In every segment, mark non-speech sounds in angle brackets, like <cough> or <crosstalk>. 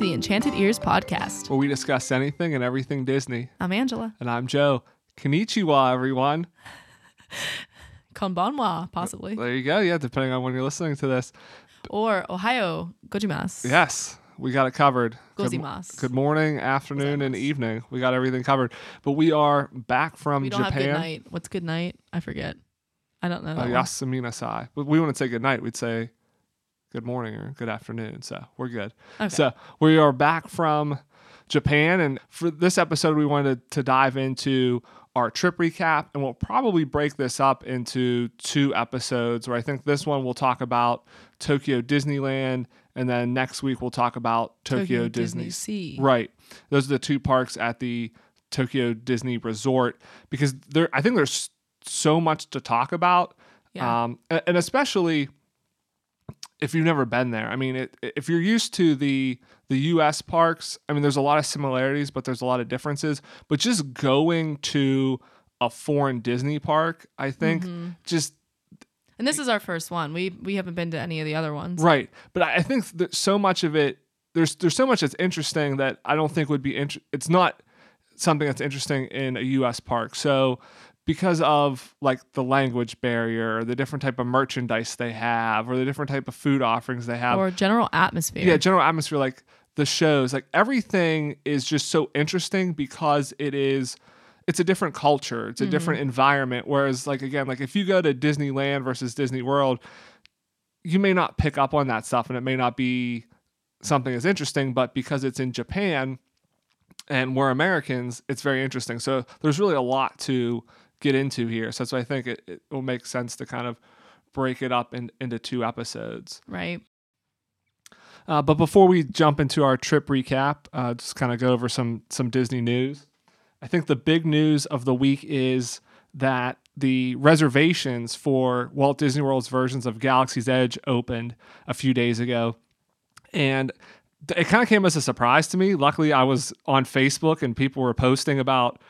To the Enchanted Ears podcast. where we discuss anything and everything Disney. I'm Angela. And I'm Joe. Konnichiwa, everyone. <laughs> Konbanwa, possibly. There you go. Yeah, depending on when you're listening to this. Or Ohio gojimasu. Yes, we got it covered. Good, Gozimasu. good morning, afternoon, and evening. We got everything covered. But we are back from We don't have good Japan. night. What's good night? I forget. I don't know. Uh. Yasamina sai. But we wouldn't say good night. We'd say good morning or good afternoon. So we're good. Okay. So we are back from Japan. And for this episode, we wanted to dive into our trip recap. And we'll probably break this up into two episodes where I think this one we'll talk about Tokyo Disneyland. And then next week, we'll talk about Tokyo, Disney. Sea. Right. Those are the two parks at the Tokyo Disney Resort because there I think there's so much to talk about. Yeah. Um and especially if you've never been there. I mean, it, if you're used to the the US parks, I mean there's a lot of similarities, but there's a lot of differences. But just going to a foreign Disney park, I think Mm-hmm. just And this is our first one. We we haven't been to any of the other ones. Right, but I think that so much of it there's there's so much that's interesting that I don't think would be int- it's not something that's interesting in a U.S. park. So because of like the language barrier, or the different type of merchandise they have, or the different type of food offerings they have, Or general atmosphere. yeah, general atmosphere, like the shows, like everything is just so interesting because it is it's a different culture, it's a mm-hmm. different environment. Whereas like again, like if you go to Disneyland versus Disney World, you may not pick up on that stuff and it may not be something as interesting, but because it's in Japan and we're Americans, it's very interesting. So there's really a lot to get into here. So that's why I think it, it will make sense to kind of break it up in, into two episodes. Right. Uh, but before we jump into our trip recap, uh, just kind of go over some some Disney news. I think the big news of the week is that the reservations for Walt Disney World's versions of Galaxy's Edge opened a few days ago, and it kind of came as a surprise to me. Luckily, I was on Facebook and people were posting about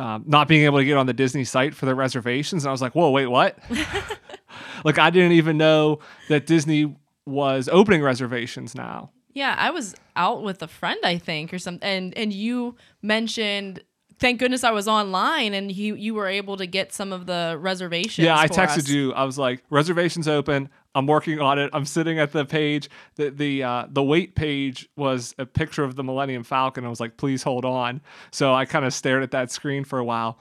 um, not being able to get on the Disney site for their reservations, and I was like, "Whoa, wait, what?" <laughs> like I didn't even know that Disney was opening reservations now. Yeah, I was out with a friend, I think, or something, and and you mentioned. Thank goodness I was online, and you you were able to get some of the reservations. Yeah, I texted us. you. I was like, reservations open. I'm working on it. I'm sitting at the page. The the uh, the wait page was a picture of the Millennium Falcon. I was like, please hold on. So I kind of stared at that screen for a while.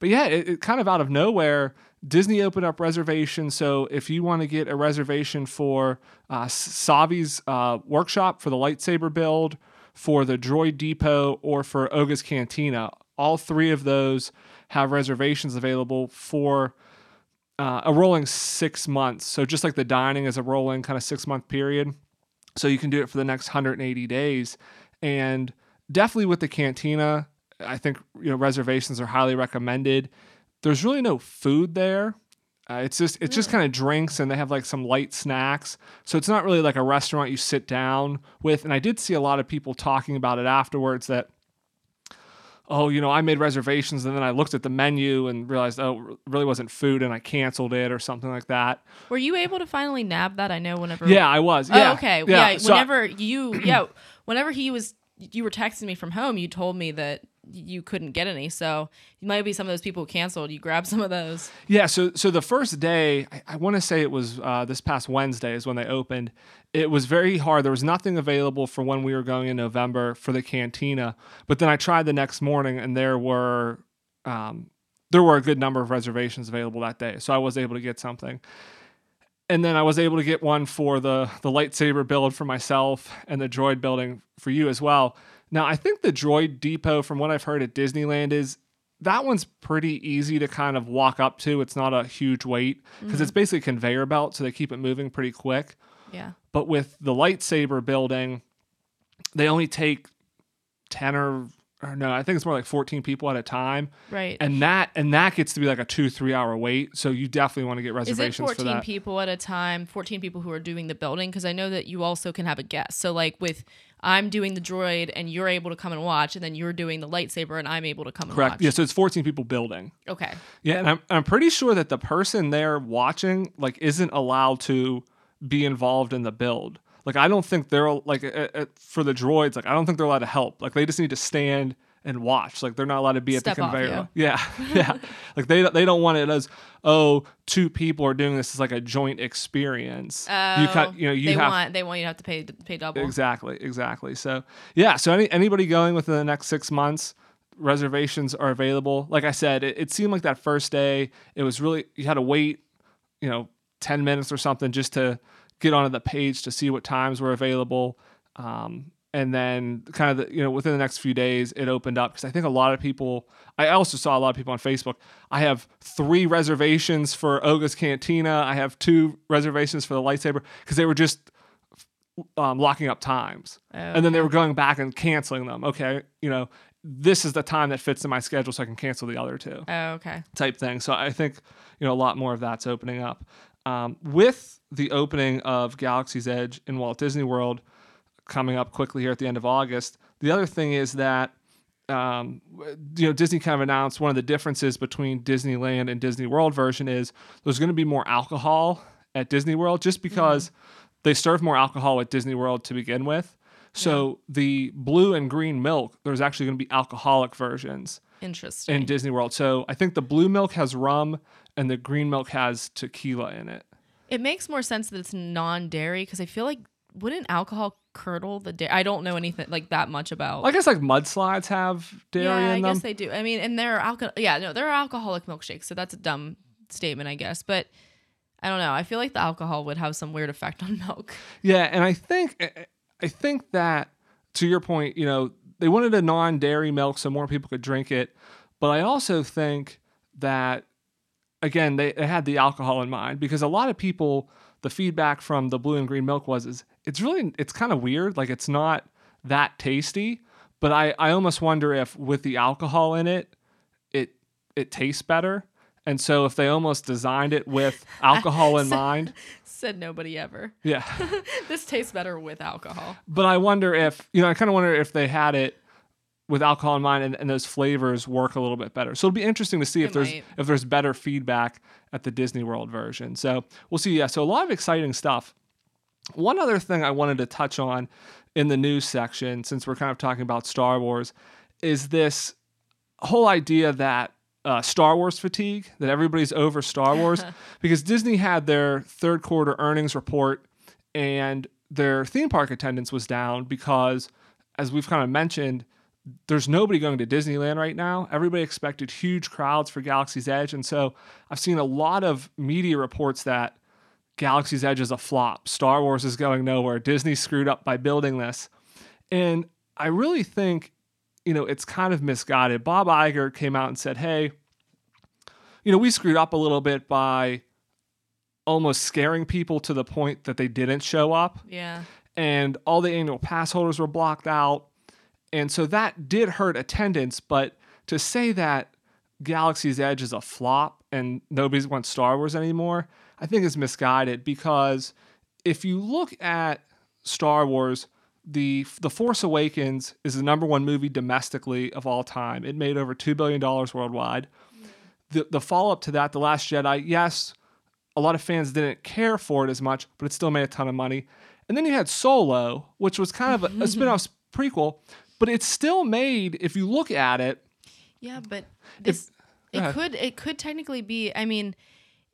But yeah, it, it kind of out of nowhere. Disney opened up reservations. So if you want to get a reservation for uh, Savi's uh, workshop for the lightsaber build, for the Droid Depot, or for Oga's Cantina, all three of those have reservations available for uh, a rolling six months. So just like the dining is a rolling kind of six month period. So you can do it for the next 180 days. And definitely with the cantina, I think you know reservations are highly recommended. There's really no food there. Uh, it's just it's just kind of drinks and they have like some light snacks. So it's not really like a restaurant you sit down with. And I did see a lot of people talking about it afterwards that oh, you know, I made reservations and then I looked at the menu and realized, oh, it really wasn't food and I canceled it or something like that. Were you able to finally nab that? I know whenever. Yeah, I was. Oh, Yeah. okay. Yeah. So I- whenever you, <clears throat> yeah, whenever he was, you were texting me from home. You told me that you couldn't get any. So you might be some of those people who canceled. You grabbed some of those. Yeah, so so the first day, I, I want to say it was uh, this past Wednesday is when they opened. It was very hard. There was nothing available for when we were going in November for the cantina. But then I tried the next morning, and there were um, there were a good number of reservations available that day. So I was able to get something. And then I was able to get one for the the lightsaber build for myself and the droid building for you as well. Now I think the droid depot, from what I've heard at Disneyland, is that one's pretty easy to kind of walk up to. It's not a huge wait because it's basically a conveyor belt, so they keep it moving pretty quick. Yeah. But with the lightsaber building, they only take ten or or no, I think it's more like fourteen people at a time, Right. and that and that gets to be like a two three hour wait. So you definitely want to get Is it reservations for 14 people at a time? 14 people who are doing the building? Because I know that you also can have a guest. So, like, with I'm doing the droid and you're able to come and watch, and then you're doing the lightsaber and I'm able to come and Correct. watch. Yeah, so it's fourteen people building. Okay. Yeah, and I'm I'm pretty sure that the person there watching like isn't allowed to be involved in the build. Like I don't think they're like for the droids. Like I don't think they're allowed to help. Like they just need to stand and watch. Like they're not allowed to be Step at the conveyor. you. Yeah, <laughs> yeah. like they they don't want it as oh two people are doing this as like a joint experience. you oh, cut you know you Oh, they have want they want you to have to pay pay double. exactly exactly. So yeah. So any anybody going within the next six months. Reservations are available. Like I said, it, it seemed like that first day, it was really, you had to wait, you know, 10 minutes or something just to get onto the page to see what times were available. Um, and then kind of the, you know within the next few days it opened up because i think a lot of people i also saw a lot of people on facebook i have three reservations for oga's cantina i have two reservations for the lightsaber because they were just um, locking up times and then they were going back and canceling them okay you know this is the time that fits in my schedule so i can cancel the other two Oh, okay. type thing. So I think you know a lot more of that's opening up. Um, with the opening of Galaxy's Edge in Walt Disney World coming up quickly here at the end of August, the other thing is that um, you know Disney kind of announced one of the differences between Disneyland and Disney World version is there's going to be more alcohol at Disney World just because they serve more alcohol at Disney World to begin with. So the blue and green milk, there's actually going to be alcoholic versions Interesting. in Disney World. So I think the blue milk has rum and the green milk has tequila in it. It makes more sense that it's non-dairy because I feel like wouldn't alcohol curdle the dairy? I don't know anything like that much about. I guess like mudslides have dairy yeah, I in them. guess they do. I mean, and there are alcohol. Yeah, no, there are alcoholic milkshakes, so that's a dumb statement, I guess. But I don't know. I feel like the alcohol would have some weird effect on milk. yeah, and I think I think that to your point, you know, they wanted a non-dairy milk so more people could drink it, but I also think that again they, they had the alcohol in mind because a lot of people the feedback from the blue and green milk was is it's really it's kind of weird like it's not that tasty but I, I almost wonder if with the alcohol in it it it tastes better and so if they almost designed it with <laughs> alcohol in mind Said nobody ever. yeah <laughs> this tastes better with alcohol. but I wonder if you know I kind of wonder if they had it with alcohol in mind and, and those flavors work a little bit better. So it'll be interesting to see if there's might. if there's better feedback at the Disney World version. So we'll see. Yeah, so a lot of exciting stuff. One other thing I wanted to touch on in the news section, since we're kind of talking about Star Wars, is this whole idea that uh, Star Wars fatigue, that everybody's over Star Wars, <laughs> because Disney had their third quarter earnings report and their theme park attendance was down because, as we've kind of mentioned, there's nobody going to Disneyland right now. Everybody expected huge crowds for Galaxy's Edge. And so I've seen a lot of media reports that Galaxy's Edge is a flop. Star Wars is going nowhere. Disney screwed up by building this. And I really think, you know, it's kind of misguided. Bob Iger came out and said, hey, you know, we screwed up a little bit by almost scaring people to the point that they didn't show up Yeah. and all the annual pass holders were blocked out. And so that did hurt attendance, but to say that Galaxy's Edge is a flop and nobody wants Star Wars anymore, I think is misguided because if you look at Star Wars, the The Force Awakens is the number one movie domestically of all time. It made over two billion dollars worldwide. The the follow up to that, The Last Jedi, yes, a lot of fans didn't care for it as much, but it still made a ton of money. And then you had Solo, which was kind of a, a <laughs> spin-off prequel, but it's still made, if you look at it, Yeah, but this go it could it could technically be. I mean,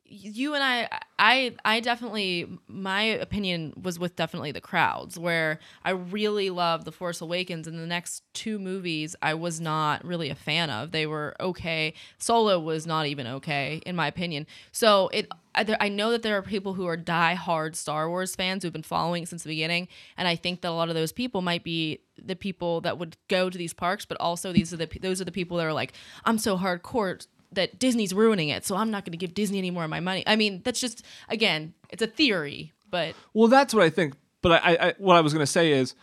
you and I, I, I definitely my opinion was with definitely the crowds where I really love the Force Awakens and the next two movies I was not really a fan of. They were okay. Solo was not even okay in my opinion. So it. I, know that there are people who are die-hard Star Wars fans who've been following since the beginning, and I think that a lot of those people might be the people that would go to these parks, but also these are the those are the people that are like, I'm so hardcore that Disney's ruining it, so I'm not going to give Disney any more of my money. I mean, that's just again, it's a theory, but well, that's what I think. But I, I what I was going to say is,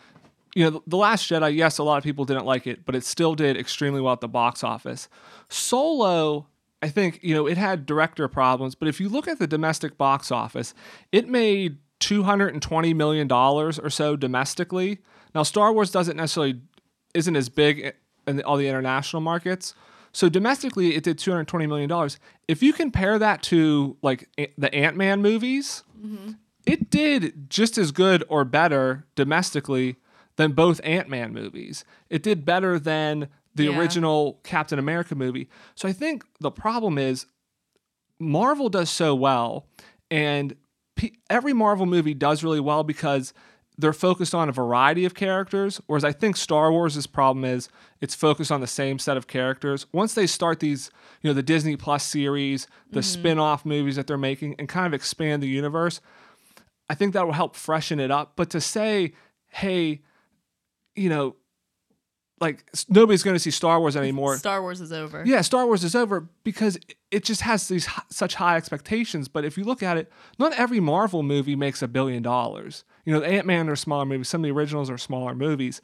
you know, the Last Jedi. Yes, a lot of people didn't like it, but it still did extremely well at the box office. Solo, I think, you know, it had director problems, but if you look at the domestic box office, it made two hundred and twenty million dollars or so domestically. Now, Star Wars doesn't necessarily isn't as big in all the international markets. So domestically, it did two hundred twenty million dollars. If you compare that to like the Ant Man movies, mm-hmm. it did just as good or better domestically than both Ant Man movies. It did better than the Yeah. original Captain America movie. So I think the problem is Marvel does so well, and pe- every Marvel movie does really well because they're focused on a variety of characters. Whereas I think Star Wars' problem is it's focused on the same set of characters. Once they start these, you know, the Disney Plus series, the mm-hmm. spin off movies that they're making, and kind of expand the universe, I think that will help freshen it up. But to say, hey, you know, like nobody's going to see Star Wars anymore. Star Wars is over. Yeah, Star Wars is over because it just has these such high expectations. But if you look at it, not every Marvel movie makes a billion dollars. You know, the Ant Man are smaller movies. Some of the originals are smaller movies,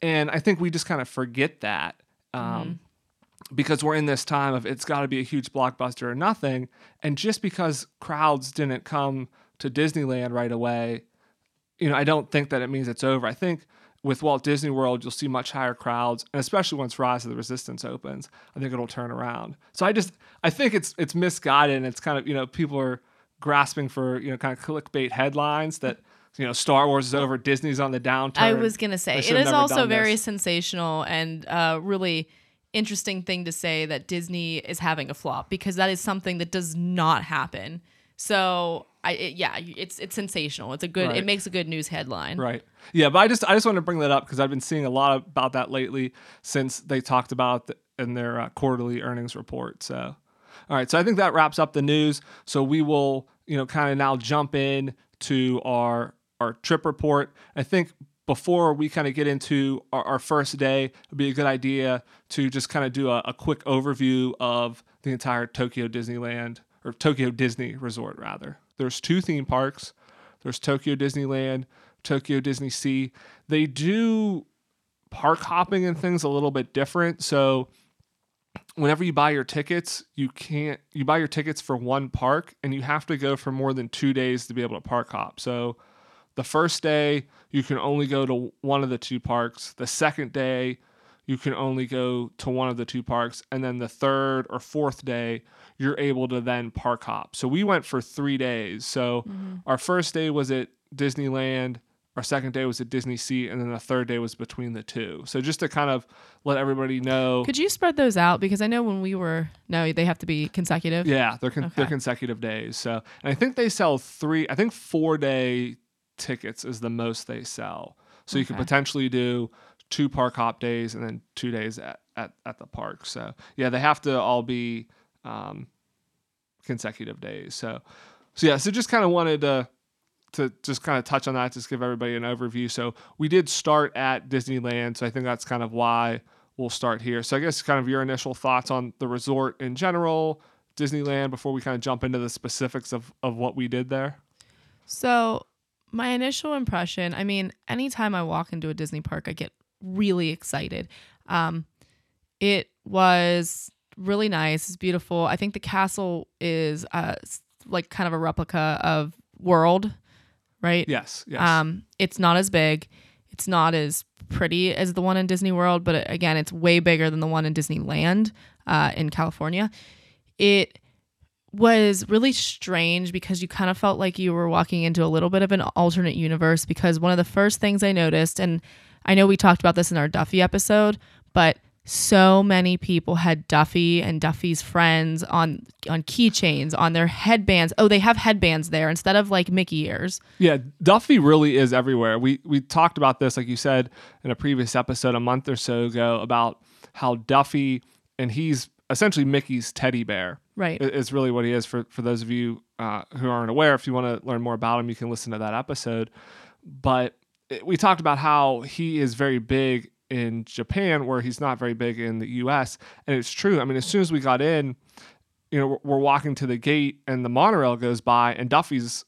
and I think we just kind of forget that um, because we're in this time of it's got to be a huge blockbuster or nothing. And just because crowds didn't come to Disneyland right away, you know, I don't think that it means it's over. I think with Walt Disney World, you'll see much higher crowds, and especially once Rise of the Resistance opens, I think it'll turn around. So I just, I think it's it's misguided, and it's kind of you know people are grasping for you know kind of clickbait headlines that you know Star Wars is over, Disney's on the downturn. I was gonna say it is also very this. sensational and uh, really interesting thing to say that Disney is having a flop because that is something that does not happen. So I it, yeah, it's it's sensational. It's a good. Right. It makes a good news headline. Right. Yeah, but I just I just want to bring that up because I've been seeing a lot about that lately since they talked about it in their uh, quarterly earnings report. So, all right. So I think that wraps up the news. So we will you know kind of now jump in to our our trip report. I think before we kind of get into our, our first day, it'd be a good idea to just kind of do a, a quick overview of the entire Tokyo Disneyland or Tokyo Disney Resort rather. There's two theme parks. There's Tokyo Disneyland, Tokyo Disney Sea. They do park hopping and things a little bit different. So whenever you buy your tickets, you can't you buy your tickets for one park and you have to go for more than 2 days to be able to park hop. So the first day you can only go to one of the two parks. The second day you can only go to one of the two parks and then the third or fourth day you're able to then park hop. So we went for 3 days. So mm-hmm. our first day was at Disneyland, our second day was at Disney Sea and then the third day was between the two. So just to kind of let everybody know Could you spread those out because I know when we were no, they have to be consecutive. yeah, they're con- they're consecutive days. So, and I think they sell three. I think four day tickets is the most they sell. So you could potentially do two park hop days and then two days at at, at the park. So yeah, they have to all be um, consecutive days. So so yeah, so just kind of wanted to to just kind of touch on that, just give everybody an overview. So we did start at Disneyland, so I think that's kind of why we'll start here. So I guess kind of your initial thoughts on the resort in general, Disneyland, before we kind of jump into the specifics of of what we did there. So, my initial impression I mean, anytime I walk into a Disney park, I get really excited. Um, it was really nice. It's beautiful. I think the castle is uh, like kind of a replica of World, right? Yes, yes, Um, it's not as big. It's not as pretty as the one in Disney World, but uh, again, it's way bigger than the one in Disneyland uh, in California. It was really strange because you kind of felt like you were walking into a little bit of an alternate universe because one of the first things I noticed, and I know we talked about this in our Duffy episode, but so many people had Duffy and Duffy's friends on on keychains, on their headbands. Oh, they have headbands there instead of like Mickey ears. yeah. Duffy really is everywhere. We we talked about this, like you said in a previous episode a month or so ago, about how Duffy and he's essentially Mickey's teddy bear. Right. is really what he is for for those of you uh, who aren't aware. If you want to learn more about him, you can listen to that episode. But we talked about how he is very big in Japan, where he's not very big in the U.S. And it's true. I mean, as soon as we got in, you know, we're, walking to the gate, and the monorail goes by, and Duffy's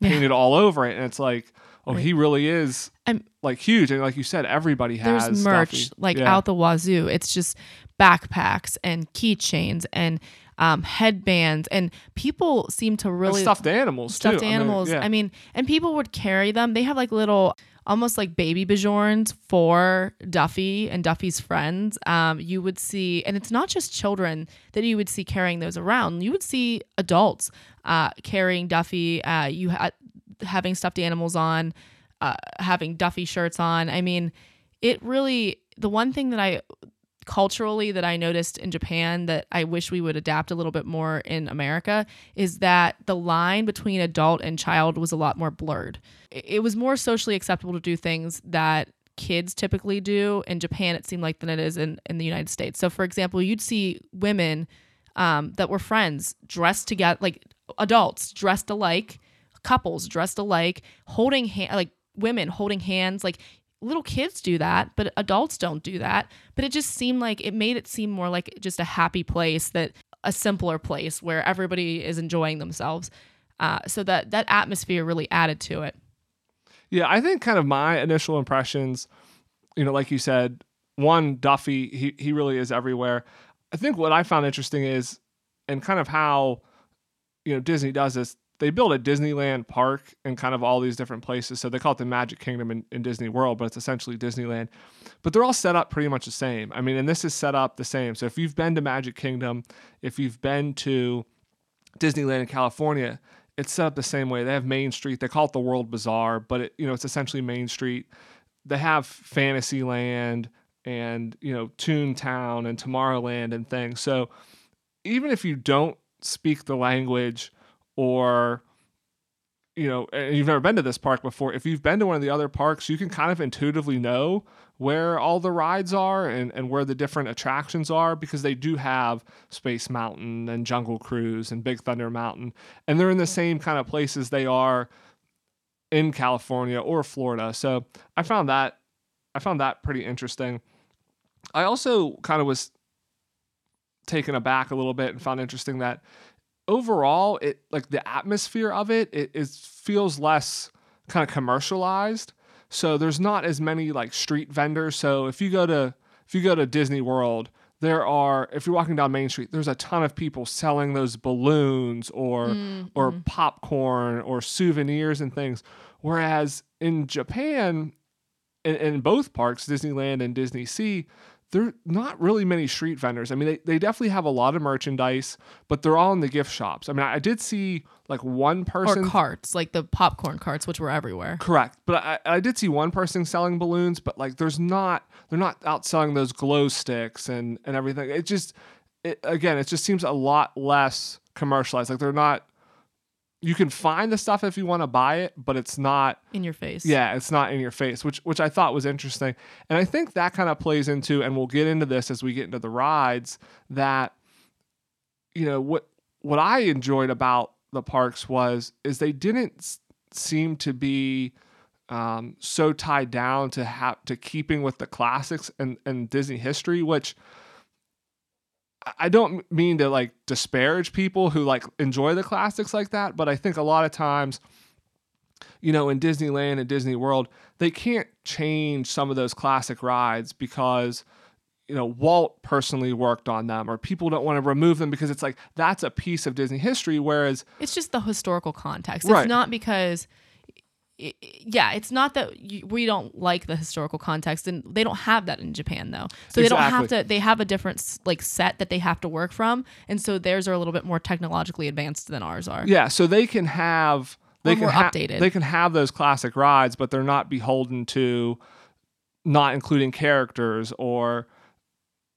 Yeah. painted all over it, and it's like, oh, Right. he really is I'm- like huge. And like you said, everybody has There's merch Duffy. like Yeah. out the wazoo. It's just backpacks and keychains and um, headbands, and people seem to And really stuffed animals stuffed too. I mean, animals. yeah. I mean, and people would carry them. They have like little, almost like baby Bjorns for Duffy and Duffy's friends. Um, you would see, and it's not just children that you would see carrying those around. You would see adults uh, carrying Duffy. Uh, you having stuffed animals on, uh, having Duffy shirts on. I mean, it really the one thing that I culturally that I noticed in Japan that I wish we would adapt a little bit more in America is that the line between adult and child was a lot more blurred. It was more socially acceptable to do things that kids typically do in Japan, it seemed like, than it is in, in the United States. So, for example, you'd see women um, that were friends dressed together, like adults dressed alike, couples dressed alike, holding hand, like women holding hands. Like little kids do that, but adults don't do that. But it just seemed like it made it seem more like just a happy place that a simpler place where everybody is enjoying themselves. Uh, so that that atmosphere really added to it. Yeah, I think kind of my initial impressions, you know, like you said, one Duffy, he he really is everywhere. I think what I found interesting is, and kind of how, you know, Disney does this. They build a Disneyland park in kind of all these different places. So they call it the Magic Kingdom in, in Disney World, but it's essentially Disneyland. But they're all set up pretty much the same. I mean, and this is set up the same. So if you've been to Magic Kingdom, if you've been to Disneyland in California, it's set up the same way. They have Main Street. They call it the World Bazaar, but it, you know it's essentially Main Street. They have Fantasyland and you know Toontown and Tomorrowland and things. So even if you don't speak the language or you know you've never been to this park before, if you've been to one of the other parks, you can kind of intuitively know where all the rides are and, and where the different attractions are because they do have Space Mountain and Jungle Cruise and Big Thunder Mountain. And they're in the same kind of places they are in California or Florida. So I found that I found that pretty interesting. I also kind of was taken aback a little bit and found interesting that overall it like the atmosphere of it It feels less kind of commercialized so there's not as many like street vendors. So if you go to if you go to Disney World, there are if you're walking down Main Street, there's a ton of people selling those balloons or mm-hmm. or popcorn or souvenirs and things. Whereas in Japan, in, in both parks, Disneyland and Disney Sea, there are not really many street vendors. I mean, they, they definitely have a lot of merchandise, but they're all in the gift shops. I mean, I, I did see like one person or carts, like the popcorn carts, which were everywhere. Correct, but I, I did see one person selling balloons, but like there's not they're not out selling those glow sticks and and everything. It just it, again, it just seems a lot less commercialized. Like they're not you can find the stuff if you want to buy it, but it's not in your face. Yeah, it's not in your face, which which I thought was interesting. And I think that kind of plays into and we'll get into this as we get into the rides that you know what what I enjoyed about the parks was is they didn't seem to be um, so tied down to have to keeping with the classics and, and Disney history, which I don't mean to like disparage people who like enjoy the classics like that, but I think a lot of times, you know, in Disneyland and Disney World, they can't change some of those classic rides because you know Walt personally worked on them or people don't want to remove them because it's like that's a piece of Disney history whereas it's just the historical context. It's right. not because yeah, it's not that you, we don't like the historical context, and they don't have that in Japan though. So exactly. they don't have to. They have a different like set that they have to work from, and so theirs are a little bit more technologically advanced than ours are. Yeah, so they can have they can ha- updated. They can have those classic rides, but they're not beholden to not including characters or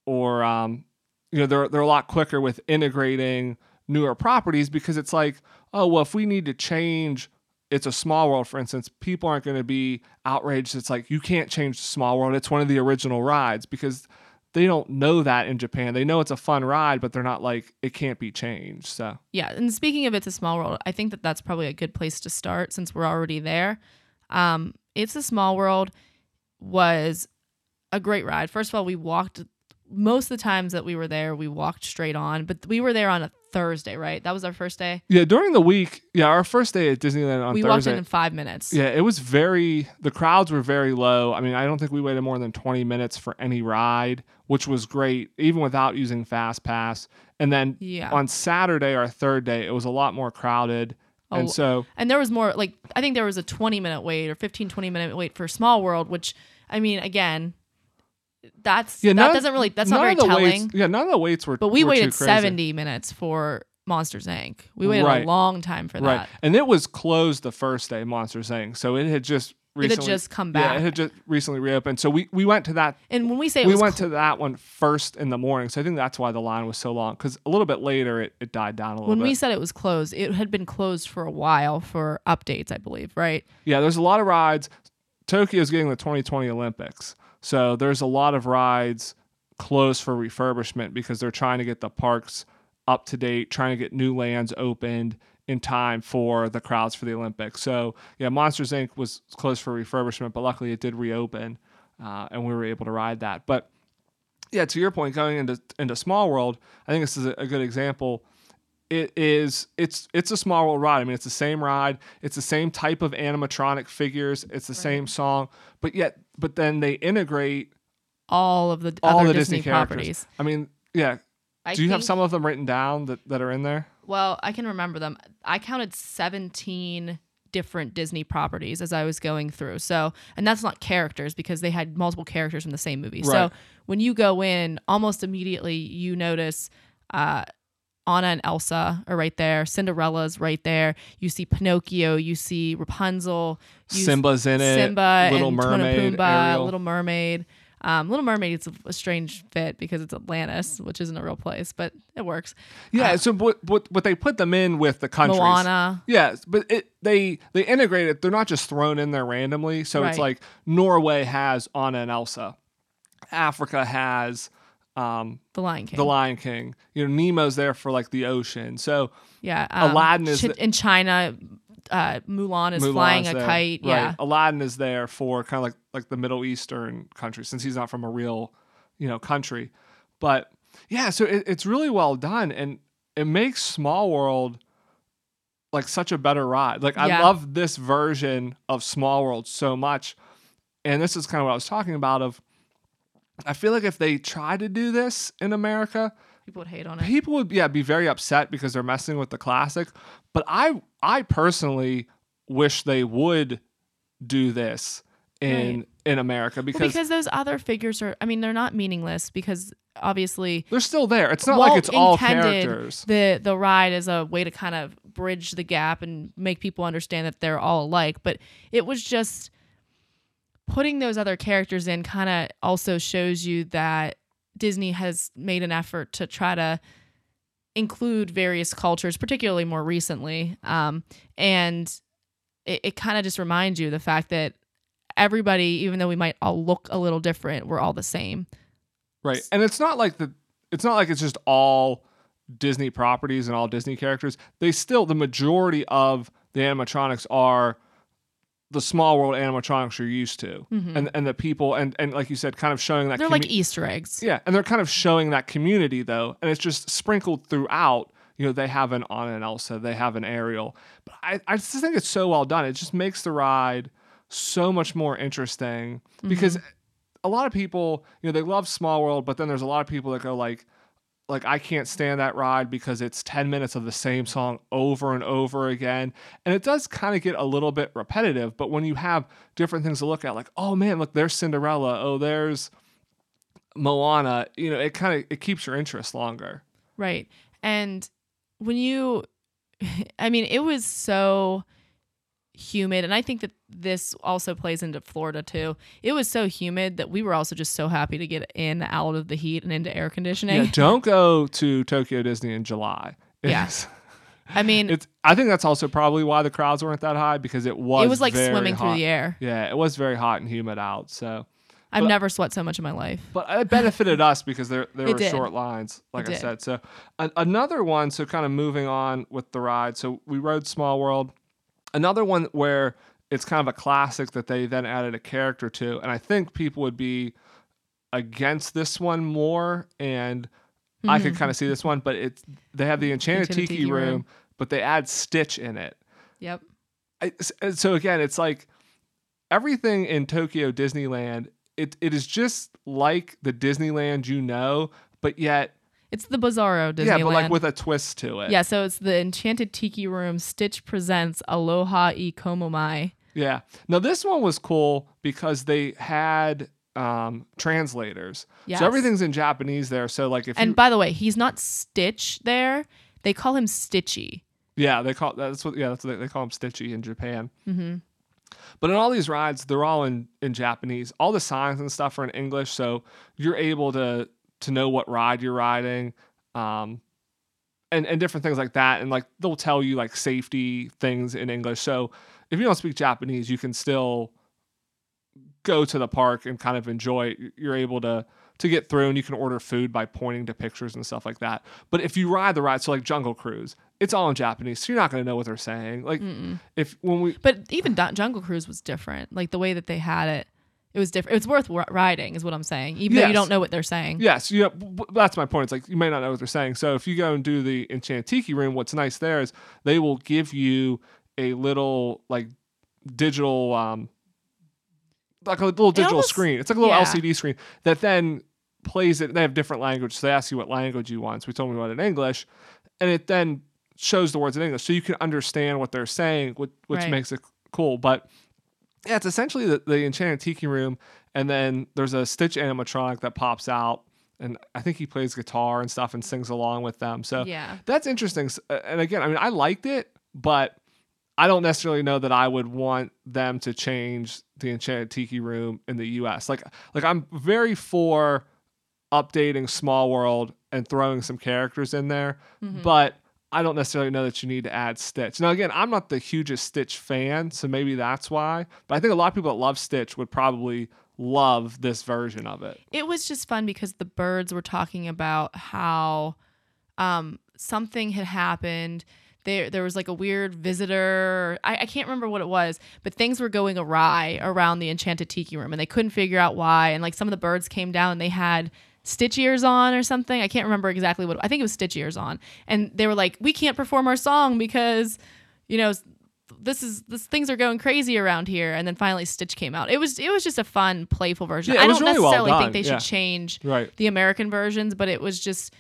or um, you know they're they're a lot quicker with integrating newer properties because it's like oh well if we need to change it's a small world, for instance, people aren't going to be outraged. It's like you can't change the small world. It's one of the original rides because they don't know that in Japan. They know it's a fun ride, but they're not like it can't be changed. So yeah. And speaking of it's a small world, I think that that's probably a good place to start since we're already there. Um, it's a small world was a great ride. First of all, we walked most of the times that we were there, we walked straight on, but we were there on a Thursday, right? That was our first day. Yeah, during the week, yeah, our first day at Disneyland on Thursday. we Thursday. walked in in five minutes. Yeah, it was very. The crowds were very low. I mean, I don't think we waited more than twenty minutes for any ride, which was great, even without using Fast Pass. And then yeah. on Saturday, our third day, it was a lot more crowded. Oh, and so, and there was more like I think there was a 20 minute wait or 15 20 minute wait for Small World, which I mean, again, that's yeah, that none, doesn't really that's not very telling. Waits, yeah, none of the waits were. But we were waited seventy minutes for Monsters Inc. We waited Right. a long time for Right. that. And it was closed the first day Monsters Inc. So it had just It had recently just come Yeah, back. it had just recently reopened. So we, we went to that And when we say it we went cl- to that one first in the morning. So I think that's why the line was so long. Because a little bit later it, it died down a little bit. when bit. we said it was closed, it had been closed for a while for updates, I believe, right? Yeah, there's a lot of rides. Tokyo's getting the 2020 Olympics. So there's a lot of rides closed for refurbishment because they're trying to get the parks up to date, trying to get new lands opened in time for the crowds for the Olympics. So yeah, Monsters Inc. was closed for refurbishment, but luckily it did reopen, uh, and we were able to ride that. But yeah, to your point, going into into Small World, I think this is a, a good example. It is it's it's a Small World ride. I mean, it's the same ride. It's the same type of animatronic figures. It's the same song, but yet but then they integrate All of the all other the Disney, Disney, properties. I mean, yeah. I Do you have some of them written down that, that are in there? Well, I can remember them. I counted 17 different Disney properties as I was going through. So, and that's not characters because they had multiple characters from the same movie. So, when you go in, almost immediately you notice uh, Anna and Elsa are right there. Cinderella's right there. You see Pinocchio. You see Rapunzel. You Simba's in it. Simba Little and Mermaid. Pumbaa, Ariel. Little Mermaid. Um, Little Mermaid is a, a strange fit because it's Atlantis, which isn't a real place, but it works. yeah. so what, what what they put them in with the countries? Moana. Yes, but it they they integrate it. They're not just thrown in there randomly. So it's like Norway has Anna and Elsa, Africa has um, The Lion King. the Lion King. You know, Nemo's there for like the ocean. So Yeah, um, Aladdin is the- in China. Uh, Mulan is Mulan's flying a there. kite. Right. Yeah, Aladdin is there for kind of like like the Middle Eastern country since he's not from a real, you know, country. But yeah, so it, it's really well done and it makes Small World like such a better ride. Like I love this version of Small World so much. And this is kind of what I was talking about of I feel like if they try to do this in America, people would hate on it. people would yeah be very upset because they're messing with the classic but i i personally wish they would do this in Right. in america Well, because, because those other figures are. I mean, they're not meaningless because obviously they're still there it's not Walt like it's all characters The the ride is a way to kind of bridge the gap and make people understand that they're all alike. But it was just putting those other characters in kind of also shows you that Disney has made an effort to try to include various cultures, particularly more recently. Um, and it, it kind of just reminds you the fact that everybody, even though we might all look a little different, we're all the same. right and it's not like the it's not like it's just all disney properties and all disney characters they still the majority of the animatronics are the small world animatronics you're used to mm-hmm. and and the people and and like you said kind of showing that They're commu- like Easter eggs. Yeah, and they're kind of showing that community though, and it's just sprinkled throughout. You know, they have an Anna and Elsa, they have an Ariel, but I, I just think it's so well done. It just makes the ride so much more interesting because mm-hmm. a lot of people, you know, they love Small World, but then there's a lot of people that go like, like I can't stand that ride because it's 10 minutes of the same song over and over again. And it does kind of get a little bit repetitive, but when you have different things to look at like, oh man, look, there's Cinderella, oh there's Moana, you know, it kind of it keeps your interest longer. Right. And when you <laughs> I mean, it was so humid and I think that this also plays into Florida too. It was so humid that we were also just so happy to get in out of the heat and into air conditioning. Yeah, don't go to Tokyo Disney in July. Yeah. <laughs> I mean, it's I think that's also probably why the crowds weren't that high because it was it was like swimming through the air. Yeah, it was very hot and humid out. So I've But- never sweat so much in my life. But it benefited us because there there <laughs> It were did. short lines, like I did. said. So an another one. So kind of moving on with the ride. So we rode Small World. Another one where it's kind of a classic that they then added a character to, and I think people would be against this one more. And I could mm-hmm. kind of see this one, but it's they have the Enchanted, Enchanted Tiki, Tiki room, Room. but they add Stitch in it. Yep. I, so again, it's like everything in Tokyo Disneyland. It it is just like the Disneyland you know, but yet It's the Bizarro Disneyland. yeah, but like with a twist to it. yeah, so it's the Enchanted Tiki Room. Stitch presents Aloha i Komomai. Yeah. Now this one was cool because they had um translators. Yes. So everything's in Japanese there. So like if And you by the way, he's not Stitch there. They call him Stitchy. Yeah, they call that's what yeah that's what they, they call him Stitchy in Japan. Mm-hmm. But in all these rides, they're all in in Japanese. All the signs and stuff are in English, so you're able to to know what ride you're riding, um, and and different things like that. And like they'll tell you like safety things in English. So if you don't speak Japanese, you can still go to the park and kind of enjoy. it. You're able to to get through, and you can order food by pointing to pictures and stuff like that. But if you ride the ride, so like Jungle Cruise, it's all in Japanese, so you're not going to know what they're saying. Like Mm-mm. if when we But even Jungle Cruise was different. Like the way that they had it, it was different. It was worth ri- riding, is what I'm saying. Even though you don't know what they're saying. Yes, you know, b- b- that's my point. It's like you may not know what they're saying. So if you go and do the Enchanted Tiki room, what's nice there is they will give you a little like digital, um, like a little digital almost- screen. It's like a little yeah. LCD screen that then plays it. They have different language, so they ask you what language you want. So we told them about it in English, and it then shows the words in English, so you can understand what they're saying, which, which Right. makes it cool. But yeah, it's essentially the, the Enchanted Tiki room, and then there's a Stitch animatronic that pops out, and I think he plays guitar and stuff and sings along with them. So Yeah. that's interesting. And again, I mean, I liked it, but I don't necessarily know that I would want them to change the Enchanted Tiki room in the U.S. Like, like I'm very for updating Small World and throwing some characters in there, Mhm. but I don't necessarily know that you need to add Stitch. Now, again, I'm not the hugest Stitch fan, so maybe that's why. But I think a lot of people that love Stitch would probably love this version of it. It was just fun because the birds were talking about how um, something had happened. There, there was like a weird visitor. I, I can't remember what it was, but things were going awry around the enchanted tiki room, and they couldn't figure out why. And like some of the birds came down, and they had stitch ears on or something. I can't remember exactly what. I think it was stitch ears on, and they were like, "We can't perform our song because, you know." This is this things are going crazy around here, and then finally Stitch came out. It was it was just a fun, playful version. Yeah, I don't really necessarily done, think they yeah. should change Right. the American versions, but it was just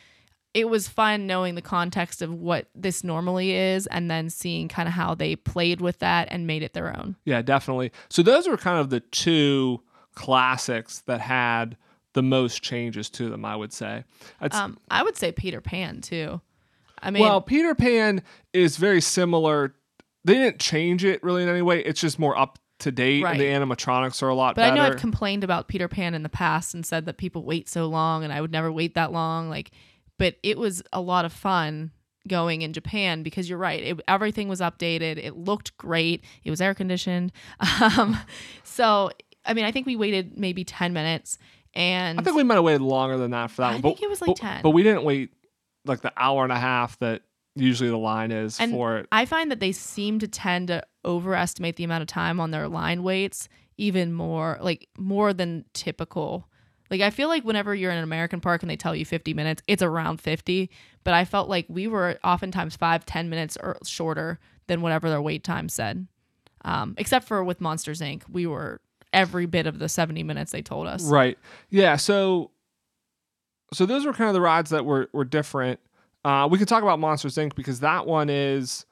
it was fun knowing the context of what this normally is and then seeing kind of how they played with that and made it their own. Yeah, definitely. So those were kind of the two classics that had the most changes to them, I would say. Um, I would say Peter Pan too. I mean, well, Peter Pan is very similar. They didn't change it really in any way. It's just more up to date, and the animatronics are a lot but better. I know I've complained about Peter Pan in the past and said that people wait so long and I would never wait that long. Like, but it was a lot of fun going in Japan because you're right. It, everything was updated. It looked great. It was air conditioned. <laughs> Um, so, I mean, I think we waited maybe 10 minutes and I think we might have waited longer than that for that I one. think but, it was like but, 10. But we didn't wait like the hour and a half that usually the line is And for it. I find that they seem to tend to overestimate the amount of time on their line waits even more, like more than typical. Like I feel like whenever you're in an American park and they tell you 50 minutes, it's around 50. But I felt like we were oftentimes five, 10 minutes or shorter than whatever their wait time said. Um, except for with Monsters Inc., we were every bit of the 70 minutes they told us. Right. Yeah. So, so those were kind of the rides that were were different. Uh, we can talk about Monsters Inc. because that one is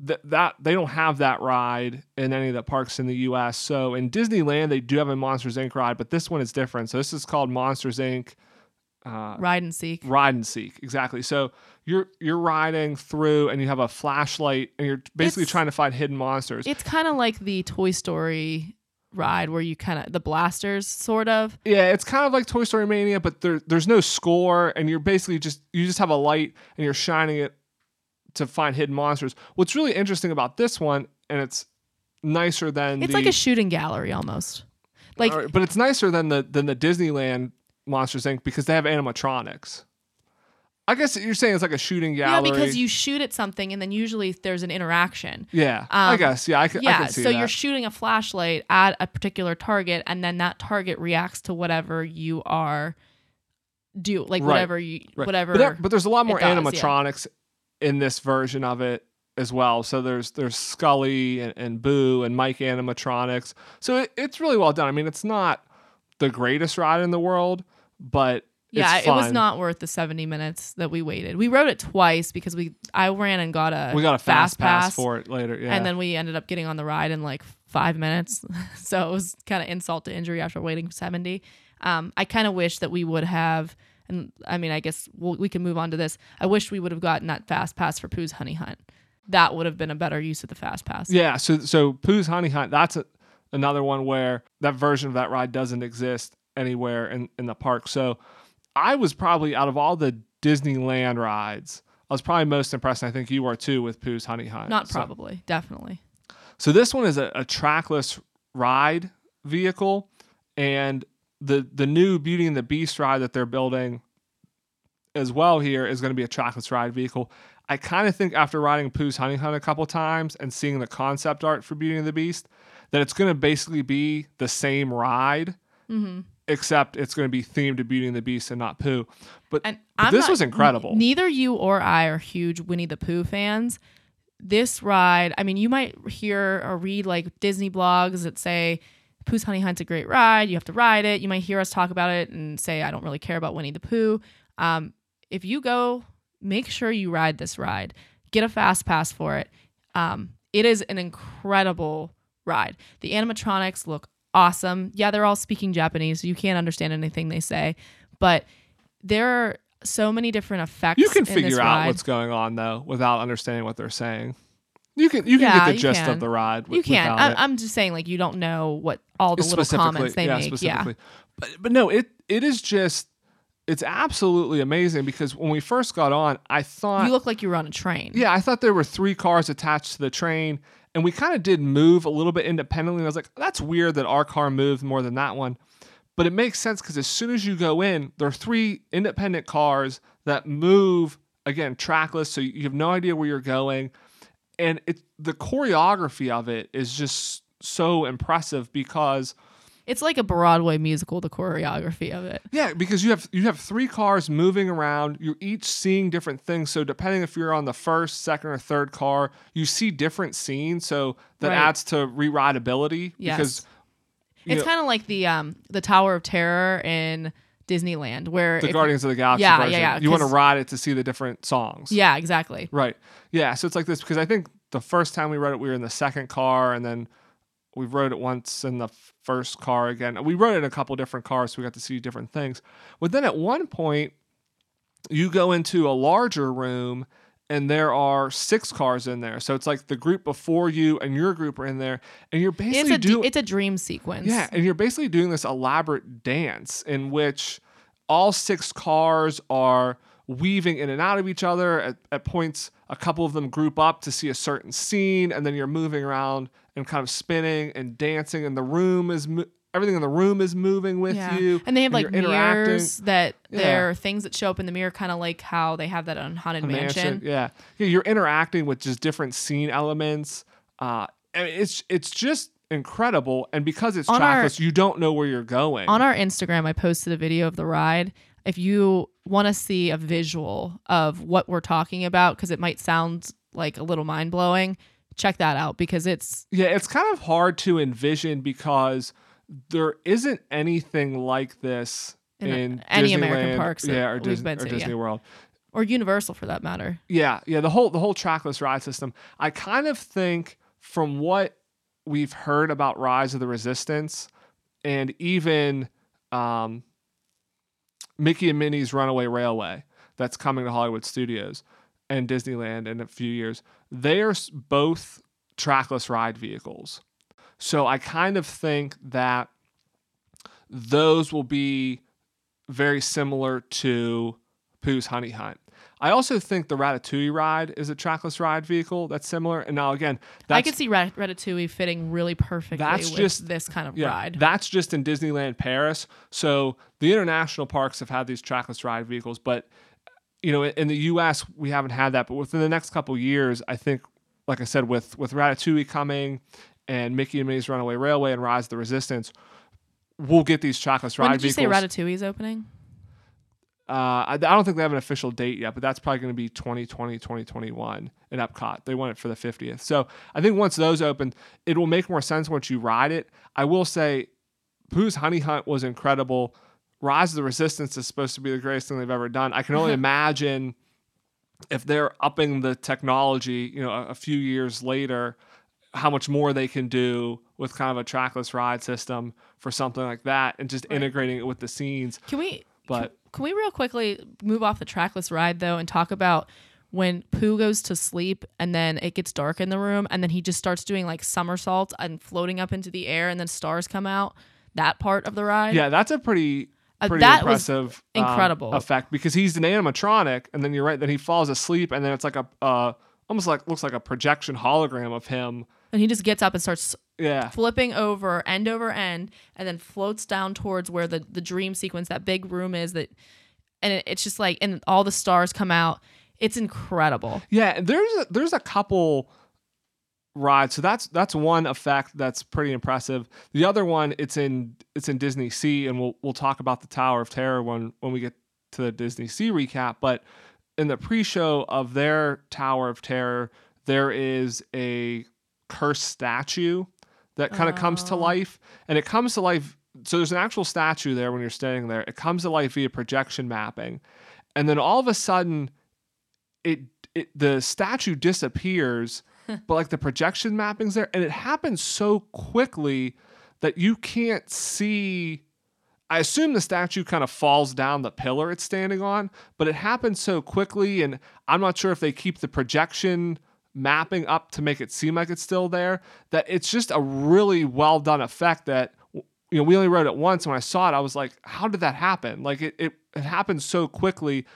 that that they don't have that ride in any of the parks in the U.S. So in Disneyland they do have a Monsters Inc. ride, but this one is different. So this is called Monsters Inc. Uh, Ride and seek. ride and seek exactly. So you're you're riding through and you have a flashlight and you're basically It's- trying to find hidden monsters. It's kind of like the Toy Story ride where you kind of, the blasters sort of. Yeah, it's kind of like Toy Story Mania, but there there's no score, and you're basically just you just have a light and you're shining it to find hidden monsters. What's really interesting about this one, and it's nicer than It's the, like a shooting gallery almost. Like but it's nicer than the than the Disneyland Monsters Inc. because they have animatronics. I guess you're saying it's like a shooting gallery. yeah, because you shoot at something and then usually there's an interaction. Yeah, I Um, guess. Yeah, I, c- I yeah, can see so that. you're shooting a flashlight at a particular target and then that target reacts to whatever you are do like Right, whatever you Right. whatever But, but there's a lot more does, yeah. animatronics in this version of it as well. So there's there's Sulley and, and Boo and Mike animatronics. So it, it's really well done. I mean, it's not the greatest ride in the world, but yeah, it was not worth the 70 minutes that we waited. We rode it twice because we I ran and got a We got a fast, pass, pass for it later. Yeah. and then we ended up getting on the ride in like five minutes. <laughs> so it was kind of insult to injury after waiting 70. Um, I kind of wish that we would have and I mean, I guess we'll, we can move on to this. I wish we would have gotten that fast pass for Pooh's Honey Hunt. That would have been a better use of the fast pass. Yeah, so so Pooh's Honey Hunt, that's a, another one where that version of that ride doesn't exist anywhere in, in the park. So I was probably out of all the Disneyland rides, I was probably most impressed, and I think you were too, with Pooh's Honey Hunt. Not So- probably, definitely. So this one is a, a trackless ride vehicle, and the the new Beauty and the Beast ride that they're building as well here is going to be a trackless ride vehicle. I kind of think after riding Pooh's Honey Hunt a couple times and seeing the concept art for Beauty and the Beast, that it's going to basically be the same ride, Mm-hmm. Except it's going to be themed to Beauty and the Beast and not Pooh. But And But this not- was incredible. Neither you or I are huge Winnie the Pooh fans. This ride, I mean, you might hear or read like Disney blogs that say Pooh's Honey Hunt's a great ride. You have to ride it. You might hear us talk about it and say, I don't really care about Winnie the Pooh. Um, if you go, make sure you ride this ride. Get a fast pass for it. Um, it is an incredible ride. The animatronics look awesome. Yeah, they're all speaking Japanese, so you can't understand anything they say, but there are so many different effects. you can figure out ride. what's going on though without understanding what they're saying. You can you can Yeah, get the gist can. of the ride. wi- You can. without I, it. I'm just saying, like you don't know what all the little comments they yeah, make. Yeah, specifically. But but no, it it is just it's absolutely amazing because when we first got on, I thought you look like you were on a train. yeah, I thought there were three cars attached to the train, and we kind of did move a little bit independently. I was like, that's weird that our car moved more than that one. But it makes sense because as soon as you go in, there are three independent cars that move again trackless, so you have no idea where you're going, and it the choreography of it is just so impressive because It's like a Broadway musical. The choreography of it. yeah, because you have you have three cars moving around. You're each seeing different things. So depending if you're on the first, second, or third car, you see different scenes. So that Right. adds to re-rideability. Yes. Because It's kind of like the um the Tower of Terror in Disneyland, where the Guardians of the Galaxy Yeah, yeah, version. yeah, You want to ride it to see the different songs. Yeah, exactly. Right. Yeah. So it's like this because I think the first time we rode it, we were in the second car, and then we rode it once in the first car again. We rode in a couple different cars, so we got to see different things. But then at one point, you go into a larger room, and there are six cars in there. So it's like the group before you and your group are in there, and you're It's basically a d- doing it's a dream sequence. yeah, and you're basically doing this elaborate dance in which all six cars are weaving in and out of each other. At, at points, a couple of them group up to see a certain scene, and then you're moving around and kind of spinning and dancing, and the room is mo- everything in the room is moving with Yeah. you. And they have like mirrors that Yeah. they're things that show up in the mirror, kind of like how they have that on Haunted a Mansion. Yeah, yeah, you're interacting with just different scene elements. Uh, and it's it's just incredible, and because it's On our- trackless, you don't know where you're going. On our Instagram, I posted a video of the ride. If you want to see a visual of what we're talking about, because it might sound like a little mind blowing, check that out because it's Yeah, it's kind of hard to envision because there isn't anything like this In in, any American parks yeah, or, Dis- or to, Disney yeah. World. or Universal for that matter. Yeah, yeah, the whole the whole trackless ride system. I kind of think from what we've heard about Rise of the Resistance and even um, Mickey and Minnie's Runaway Railway that's coming to Hollywood Studios and Disneyland in a few years, they are both trackless ride vehicles. So I kind of think that those will be very similar to Pooh's Honey Hunt. I also think the Ratatouille ride is a trackless ride vehicle that's similar. And now again, that's, I could see Rat- Ratatouille fitting really perfectly That's with just- this kind of yeah, ride. that's just in Disneyland Paris. So the international parks have had these trackless ride vehicles, but you know, in the U.S. we haven't had that. But within the next couple years, I think, like I said, with with Ratatouille coming and Mickey and Minnie's Runaway Railway and Rise of the Resistance, we'll get these ride when did you say vehicles. Ratatouille is opening? Uh, I, I don't think they have an official date yet, but that's probably going to be 2020, 2021 in Epcot. They want it for the 50th. So I think once those open, it will make more sense once you ride it. I will say, Pooh's Honey Hunt was incredible. Rise of the Resistance is supposed to be the greatest thing they've ever done. I can only <laughs> imagine if they're upping the technology, you know, a, a few years later, how much more they can do with kind of a trackless ride system for something like that and just Right. integrating it with the scenes. Can we But Can we real quickly move off the trackless ride though and talk about when Pooh goes to sleep and then it gets dark in the room and then he just starts doing like somersaults and floating up into the air and then stars come out? That part of the ride. yeah, that's a pretty pretty that was impressive um, incredible. effect because he's an animatronic and then you're right then he falls asleep and then it's like a uh almost like looks like a projection hologram of him. And he just gets up and starts Yeah. flipping over end over end and then floats down towards where the, the dream sequence, that big room is that and it, it's just like and all the stars come out. It's incredible. Yeah, there's a, there's a couple rides. So that's that's one effect that's pretty impressive. The other one, it's in it's in Disney Sea, and we'll we'll talk about the Tower of Terror when when we get to the Disney Sea recap. But in the pre-show of their Tower of Terror, there is a cursed statue that kind of comes to Oh. life, and it comes to life. So there's an actual statue there when you're standing there. It comes to life via projection mapping, and then all of a sudden, it it the statue disappears, but like the projection mapping's there, and it happens so quickly that you can't see. I assume the statue kind of falls down the pillar it's standing on, but it happens so quickly, and I'm not sure if they keep the projection mapping up to make it seem like it's still there. That it's just a really well done effect that you know we only wrote it once. And When I saw it, I was like, how did that happen? Like it it, it happened so quickly.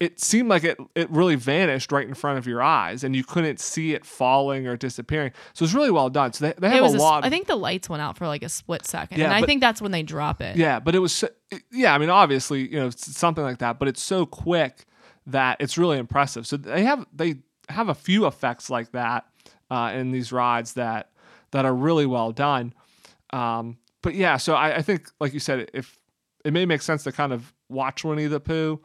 It seemed like it it really vanished right in front of your eyes, and you couldn't see it falling or disappearing. So it's really well done. So they, they have a a lot. I of- think the lights went out for like a split second. Yeah, and I think that's when they drop it. Yeah, but it was so, yeah. I mean, obviously, you know, something like that, but it's so quick that it's really impressive. So they have they have a few effects like that uh, in these rides that that are really well done. Um, but yeah, so I, I think, like you said, if it may make sense to kind of watch Winnie the Pooh,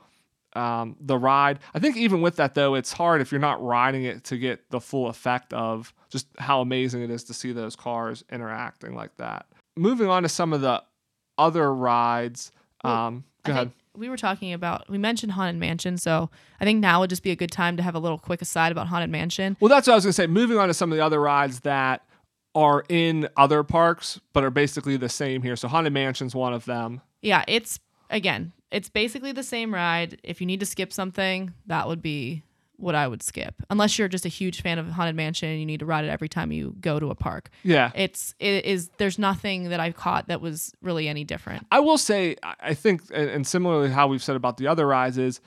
um, the ride. I think even with that though, it's hard if you're not riding it to get the full effect of just how amazing it is to see those cars interacting like that. Moving on to some of the other rides. Um, go I ahead. we were talking about we mentioned Haunted Mansion, so I think now would just be a good time to have a little quick aside about Haunted Mansion. Well, that's what I was gonna say. Moving on to some of the other rides that are in other parks, but are basically the same here. So Haunted Mansion's one of them. Yeah, it's again, it's basically the same ride. If you need to skip something, that would be what I would skip. Unless you're just a huge fan of Haunted Mansion and you need to ride it every time you go to a park. Yeah. It's it is there's nothing that I've caught that was really any different. I will say, I- think, and and similarly how we've said about the other rides is,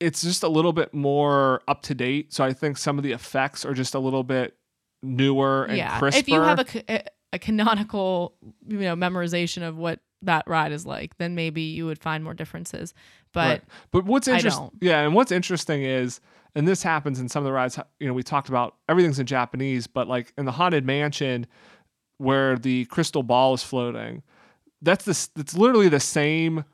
it's just a little bit more up to date. So I think some of the effects are just a little bit newer and yeah. crisper. If you have a a canonical, you know, memorization of what that ride is like, then maybe you would find more differences. But Right. But what's interesting, yeah, and what's interesting is, and this happens in some of the rides. You know, we talked about everything's in Japanese, but like in the haunted mansion, where the crystal ball is floating, that's this. It's literally the same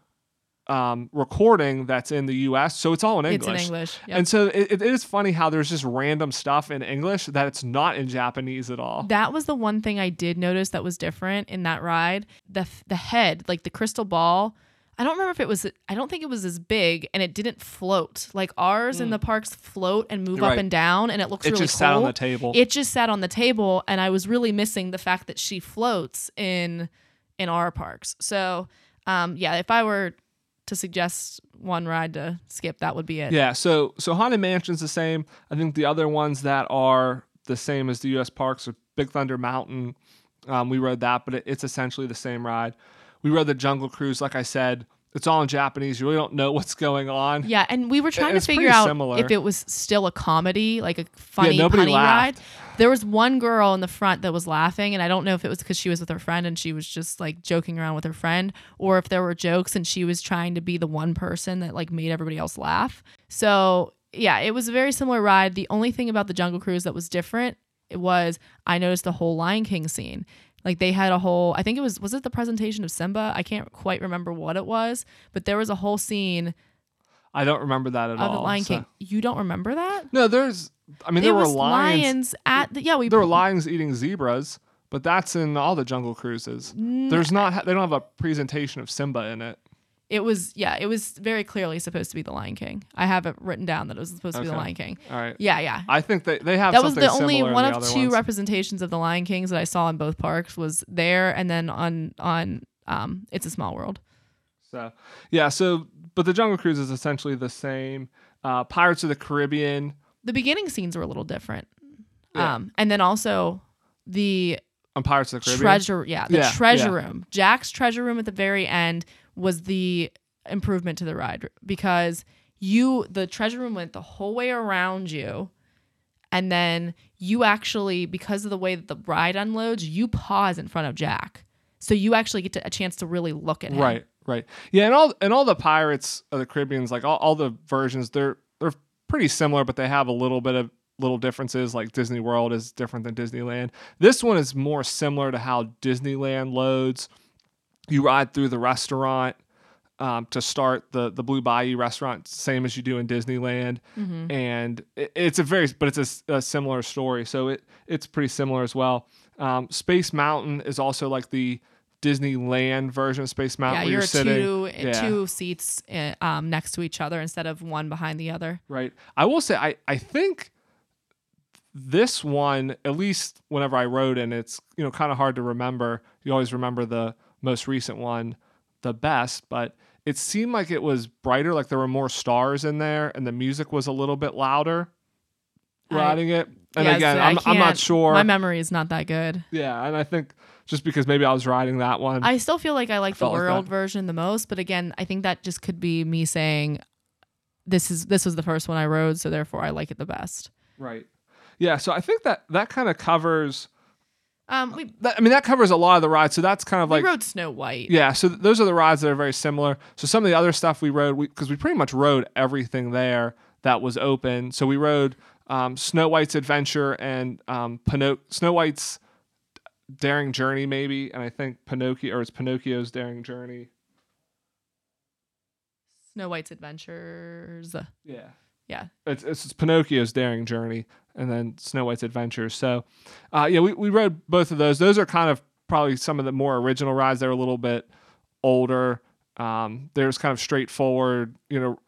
um, recording that's in the U.S. So it's all in English. it's in English. Yep. And so it, it is funny how there's just random stuff in English that it's not in Japanese at all. That was the one thing I did notice that was different in that ride. The the head, like the crystal ball, I don't remember if it was I don't think it was as big and it didn't float. Like ours in the parks float and move up Hmm. And down and it looks It really just cool. sat on the table. It just sat on the table and I was really missing the fact that she floats in in our parks. So, um yeah, if I were to suggest one ride to skip, that would be it. Yeah, so so Haunted Mansion's the same. I think the other ones that are the same as the U.S. parks are Big Thunder Mountain. Um, we rode that, but it, it's essentially the same ride. We rode the Jungle Cruise, like I said. It's all in Japanese. You really don't know <laughs> what's going on. Yeah, and we were trying to figure out similar. if it was still a comedy, like a funny nobody punny laughed. ride. There was one girl in the front that was laughing, and I don't know if it was because she was with her friend and she was just like joking around with her friend, or if there were jokes and she was trying to be the one person that like made everybody else laugh. So yeah, it was a very similar ride. The only thing about the Jungle Cruise that was different it was I noticed the whole Lion King scene. Like they had a whole I think it was was it the presentation of Simba? I can't quite remember what it was, but there was a whole scene I don't remember that at of all. the Lion so- King. You don't remember that? No, there's. I mean, there it were lions. lions at the yeah we There were lions eating zebras, but that's in all the Jungle Cruises. There's not. They don't have a presentation of Simba in it. It was yeah it was very clearly supposed to be the Lion King. I have it written down that it was supposed to be the Lion King. All right. Yeah, yeah. I think they they have That was the only one of two ones. representations of the Lion Kings that I saw in both parks was there and then on on um It's a Small World. So yeah, so but the Jungle Cruise is essentially the same. Uh, Pirates of the Caribbean. The beginning scenes were a little different. Yeah. Um, and then also the On Pirates of the Caribbean. treasure, yeah, the Yeah, treasure yeah. room. Jack's treasure room at the very end was the improvement to the ride because you the treasure room went the whole way around you and then you actually because of the way that the ride unloads you pause in front of jack so you actually get to, a chance to really look at him Right, right. Yeah, and all and all the Pirates of the Caribbean's like all, all the versions they're they're pretty similar, but they have a little bit of little differences. Like Disney World is different than Disneyland. This one is more similar to how Disneyland loads. You ride through the restaurant um, to start the the Blue Bayou restaurant, same as you do in Disneyland, Mhm. and it, it's a very but it's a a, similar story. So it it's pretty similar as well. Um, Space Mountain is also like the Disneyland version of Space Mountain. yeah where you're, you're sitting. two Yeah. two seats uh, um, next to each other instead of one behind the other Right. I will say I I think this one at least whenever I rode and it's you know kind of hard to remember. You always remember the most recent one the best, but it seemed like it was brighter like there were more stars in there and the music was a little bit louder I- riding it. And Yes, again, I I'm I'm not sure. my memory is not that good yeah, and I think just because maybe I was riding that one. I still feel like I like the felt like world version the most, but again, I think that just could be me saying this is this was the first one I rode, so therefore I like it the best. right. Yeah, so I think that that kind of covers Um, we that, I mean that covers a lot of the rides. So that's kind of like we rode Snow White. Yeah, so th- those are the rides that are very similar. So some of the other stuff we rode, because we, pretty much rode everything there that was open. So we rode um, Snow White's Adventure and um, Pinoc- Snow White's Daring Journey, maybe, and I think Pinocchio or it's Pinocchio's Daring Journey. Snow White's Adventures. Yeah, Yeah. it's, it's Pinocchio's Daring Journey, and then Snow White's Adventures. So, uh, yeah, we, we rode both of those. Those are kind of probably some of the more original rides. They're a little bit older. Um, there's kind of straightforward, you know,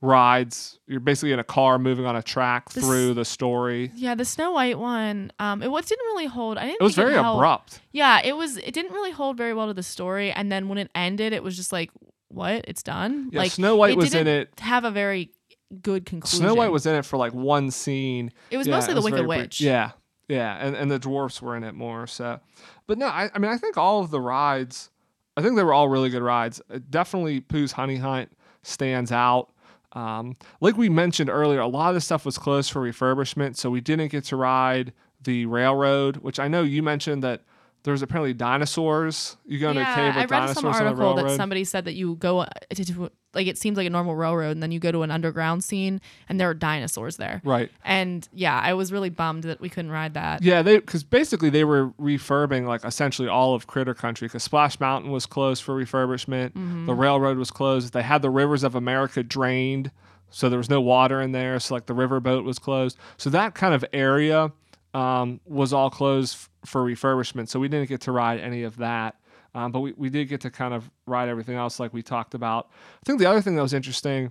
rides. You're basically in a car moving on a track This- through the story. Yeah, the Snow White one, um, it was didn't really hold. I didn't. It was very held- abrupt. Yeah, it was. It didn't really hold very well to the story, and then when it ended, it was just like, what? It's done. Yeah, like Snow White it was in it. Have a very good conclusion. Snow White was in it for like one scene. It was Yeah, mostly it the was Wicked brief. Witch. Yeah, yeah, and and the dwarfs were in it more. So, but no, I, I mean, I think all of the rides, I think they were all really good rides. Uh, Definitely, Pooh's Honey Hunt stands out. Um, like we mentioned earlier, a lot of the stuff was closed for refurbishment, so we didn't get to ride the railroad. Which I know you mentioned that there was apparently dinosaurs. You go into a yeah, cave with I read dinosaurs some article that somebody said that you go to, to like it seems like a normal railroad, and then you go to an underground scene, and there are dinosaurs there. right. And yeah, I was really bummed that we couldn't ride that. Yeah, they because basically they were refurbing like essentially all of Critter Country because Splash Mountain was closed for refurbishment. Mm-hmm. The railroad was closed. They had the rivers of America drained, so there was no water in there. So like the riverboat was closed. So that kind of area um, was all closed f- for refurbishment. So we didn't get to ride any of that. Um, but we, we did get to kind of ride everything else like we talked about. I think the other thing that was interesting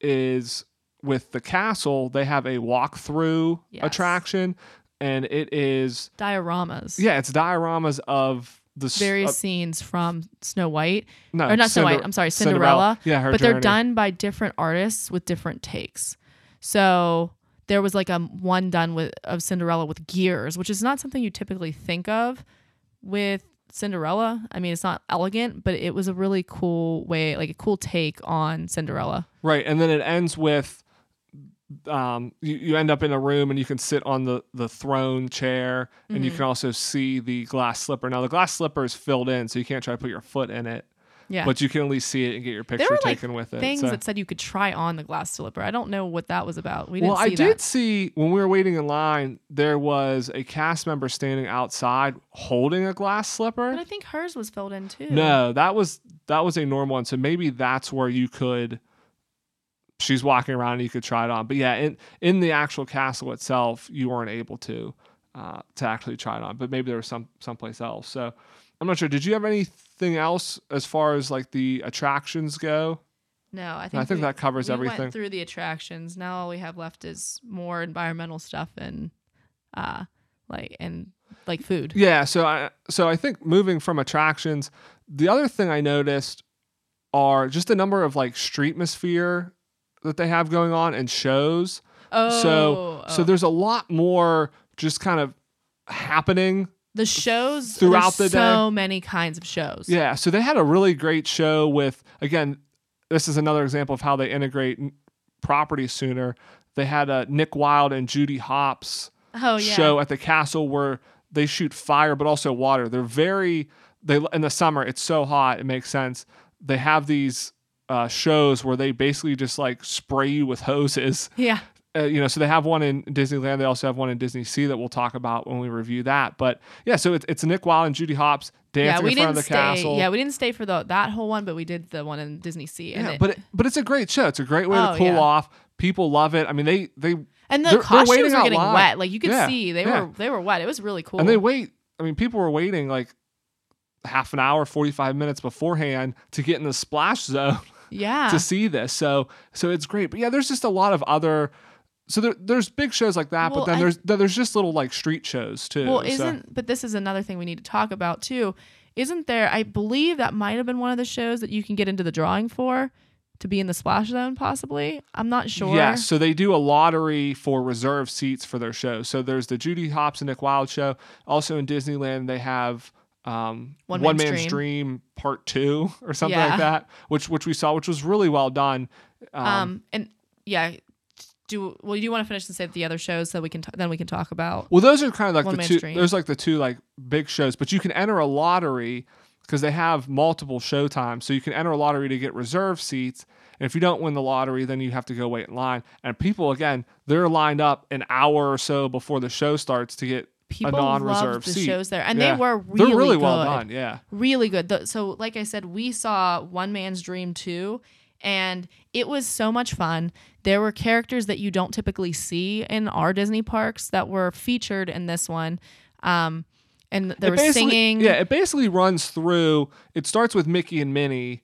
is with the castle, they have a walkthrough Yes. attraction, and it is Dioramas. yeah, it's dioramas of the Various uh, scenes from Snow White. no, or not Snow White, I'm sorry, Cinderella. Yeah, her but journey. they're done by different artists with different takes. So there was like a one done with of Cinderella with gears, which is not something you typically think of with Cinderella. I mean, it's not elegant, but it was a really cool way, like a cool take on Cinderella. Right, and then it ends with um you, you end up in a room and you can sit on the the throne chair and you Mhm. can also see the glass slipper. Now the glass slipper is filled in, so you can't try to put your foot in it, Yeah. but you can at least see it and get your picture were, like, taken with it. Things so- that said you could try on the glass slipper. I don't know what that was about. We well, didn't see I did see when we were waiting in line, there was a cast member standing outside holding a glass slipper. But I think hers was filled in too. No, that was that was a normal one. So maybe that's where you could. She's walking around and you could try it on. But yeah, in in the actual castle itself, you weren't able to uh, to actually try it on. But maybe there was some someplace else. So I'm not sure. Did you have anything else as far as like the attractions go? No, I think, I think we- that covers we everything. went through the attractions. Now all we have left is more environmental stuff and uh like and like food. Yeah, so I so I think moving from attractions, the other thing I noticed are just the number of like streetmosphere that they have going on and shows. Oh, so so oh. there's a lot more just kind of happening the shows throughout the so many kinds of shows. Yeah, so they had a really great show with again, this is another example of how they integrate properties sooner. They had a Nick Wilde and Judy Hopps Oh yeah. show at the castle where they shoot fire but also water. They're very they in the summer it's so hot it makes sense. They have these uh, shows where they basically just like spray you with hoses Yeah. Uh, you know, so they have one in Disneyland. They also have one in Disney Sea that we'll talk about when we review that. But yeah, so it's, it's Nick Wilde and Judy Hopps Yeah, dancing we in front of the stay. castle. Yeah, we didn't stay for the that whole one, but we did the one in Disney Sea. Yeah, it- but it, but it's a great show. It's a great way Oh, to cool yeah. off. People love it. I mean, they they and the they're- they're costumes were getting line. wet. Like you could Yeah, see they yeah. were they were wet. It was really cool. and they wait. I mean, people were waiting like half an hour, forty five minutes beforehand to get in the splash zone. <laughs> yeah. to see this. So so it's great. But yeah, there's just a lot of other. So there, there's big shows like that, Well, but then I- there's there's just little like street shows too. Well, isn't but this is another thing we need to talk about too. Isn't there? I believe that might have been one of the shows that you can get into the drawing for to be in the splash zone, possibly. I'm not sure. Yes, so they do a lottery for reserved seats for their shows. So there's the Judy Hopps and Nick Wilde show. Also in Disneyland, they have um, One One, Man's Man's Dream. Dream Part Two or something Yeah. like that, which which we saw, which was really well done. Um, Um. And yeah. Do well. You want to finish and say the other shows so we can t- then we can talk about. well, those are kind of like the two. Dream. Those like the two like big shows, but you can enter a lottery because they have multiple show times. So you can enter a lottery to get reserved seats. And if you don't win the lottery, then you have to go wait in line. And people, again, they're lined up an hour or so before the show starts to get People non-reserved loved the seat. shows there, and Yeah. they were really, They're really good. well done. Yeah. really good. So, like I said, we saw One Man's Dream too, and it was so much fun. There were characters that you don't typically see in our Disney parks that were featured in this one. Um, and there It was singing. Yeah, it basically runs through. It starts with Mickey and Minnie,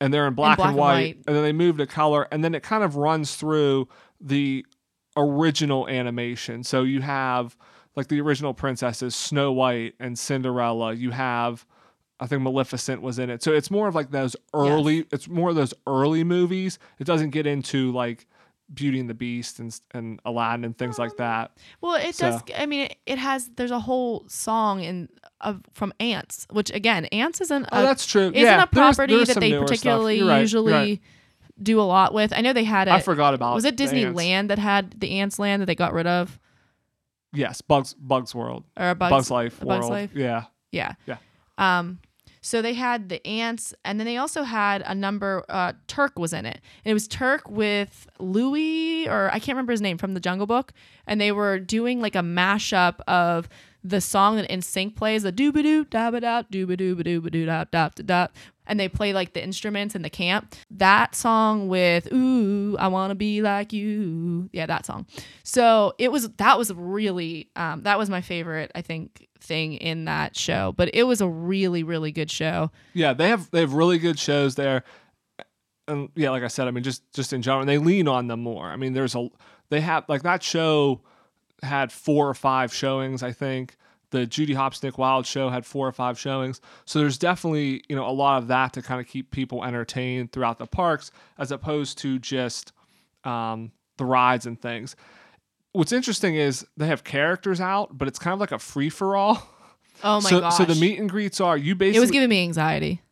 and they're in black, black and, and white, white. and then they move to color, and then it kind of runs through the original animation. So you have like the original princesses, Snow White and Cinderella. You have, I think Maleficent was in it. So it's more of like those early. It's more of those early movies. It doesn't get into like Beauty and the Beast and and Aladdin and things like that. Well, it So- does. I mean, it, it has. There's a whole song in of from Ants, which again, Ants isn't. Oh, a, that's true. isn't yeah, a property there's that they particularly right, usually right. do a lot with. I know they had it. I forgot about. was it. Disneyland that had the Ants Land that they got rid of, Yes, Bugs Bugs World, or Bugs, Bugs, Life Bugs World. Life? Yeah, Yeah. Yeah. Um, so they had the ants, and then they also had a number. Uh, Terk was in it, and it was Terk with Louie, or I can't remember his name from the Jungle Book, and they were doing like a mashup of the song that NSYNC plays, the doo ba doo da ba da doo ba doo ba doo ba doo da da da da, and they play like the instruments in the camp. That song with Ooh, I wanna be like you, yeah, that song. So it was that was really um, that was my favorite, I think, thing in that show. But it was a really really good show. yeah. They have they have really good shows there, and yeah, like I said, I mean, just just in general, they lean on them more. I mean, there's a they have like that show had four or five showings, I think. The Judy Hopps Nick Wilde show had four or five showings. So there's definitely, you know, a lot of that to kind of keep people entertained throughout the parks as opposed to just um, the rides and things. What's interesting is they have characters out, but it's kind of like a free for all. Oh my so, gosh! so the meet and greets are you basically. it was giving me anxiety,